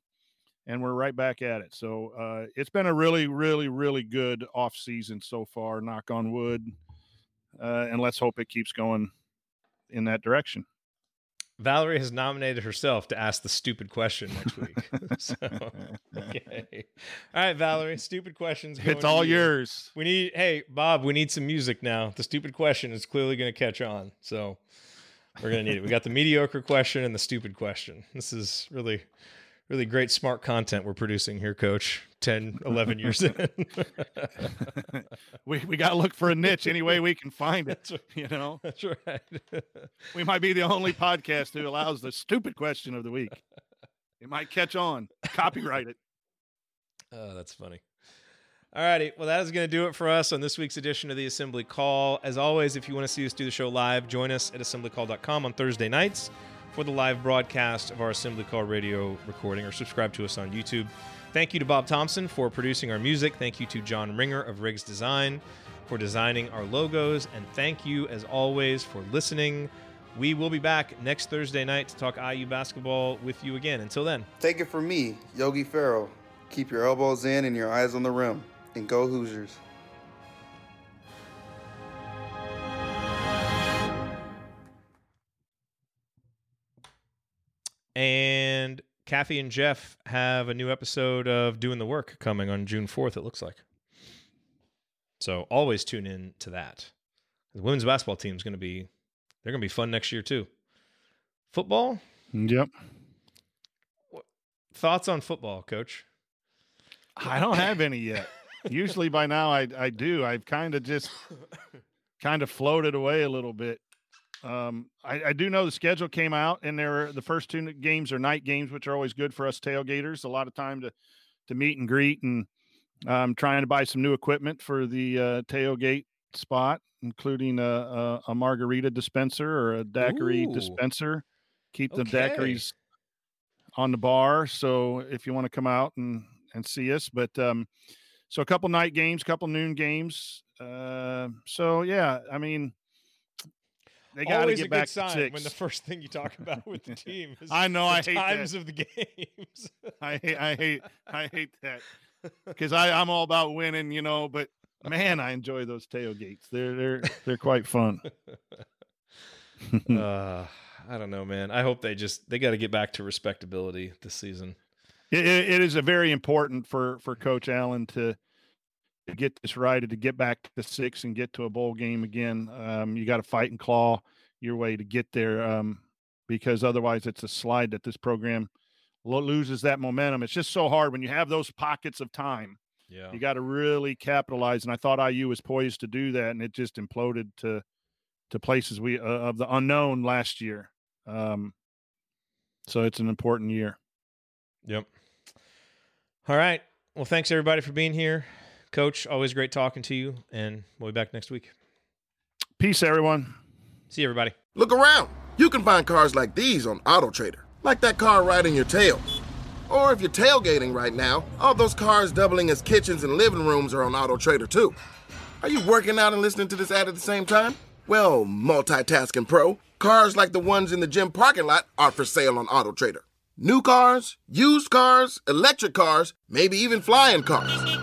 and we're right back at it. So uh, it's been a really really really good off season so far knock on wood uh, and let's hope it keeps going in that direction Valerie has nominated herself to ask the stupid question next week. so, okay. All right, Valerie, stupid questions. going it's to all you. yours We need, hey, Bob, we need some music now. The stupid question is clearly going to catch on. So we're going to need it. We got the mediocre question and the stupid question. This is really, really great, smart content we're producing here, coach. 10, 11 years in. we, we got to look for a niche any way we can find it you know That's right. we might be the only podcast who allows the stupid question of the week it might catch on copyright it Oh, that's funny. All righty. Well, that is going to do it for us on this week's edition of the Assembly Call. As always, if you want to see us do the show live, join us at assemblycall.com on Thursday nights for the live broadcast of our Assembly Call radio recording or subscribe to us on YouTube. Thank you to Bob Thompson for producing our music. Thank you to John Ringer of Riggs Design for designing our logos. And thank you, as always, for listening We will be back next Thursday night to talk IU basketball with you again. Until then, take it from me, Yogi Ferrell. Keep your elbows in and your eyes on the rim, and go Hoosiers. And Kathy and Jeff have a new episode of Doing the Work coming on June 4th, it looks like. So always tune in to that. The women's basketball team is going to be, they're going to be fun next year too. Football? Yep. Thoughts on football, coach? I don't have any yet. Usually by now I, I do. I've kind of just kind of floated away a little bit. Um, I, I, do know the schedule came out, and there are, the first two games are night games, which are always good for us tailgaters. A lot of time to to meet and greet, and I'm um, trying to buy some new equipment for the uh, tailgate spot, including a, a, a, margarita dispenser or a daiquiri Ooh. dispenser. Keep the okay. daiquiris on the bar. So if you want to come out and and see us, but um, so a couple night games, couple noon games. Uh, so yeah, I mean they got to get back to six. when the first thing you talk about with the team is I know I hate times that. of the games. I hate I hate I hate that because I I'm all about winning, you know. But man, I enjoy those tailgates. They're they're they're quite fun. uh, I don't know, man. I hope they just they got to get back to respectability this season. It, it is a very important for for Coach Allen to to get this right to get back to six and get to a bowl game again. Um, you got to fight and claw your way to get there um, because otherwise it's a slide that this program lo- loses that momentum. It's just so hard when you have those pockets of time. Yeah. You got to really capitalize. And I thought IU was poised to do that, and it just imploded to to places we uh, of the unknown last year. Um, so it's an important year. Yep. All right. Well, thanks everybody for being here. Coach, always great talking to you, and we'll be back next week. Peace, everyone. See you, everybody. Look around. You can find cars like these on AutoTrader, like that car riding your tail. Or if you're tailgating right now, all those cars doubling as kitchens and living rooms are on AutoTrader too. Are you working out and listening to this ad at the same time? Well, multitasking pro, cars like the ones in the gym parking lot are for sale on AutoTrader. New cars, used cars, electric cars, maybe even flying cars.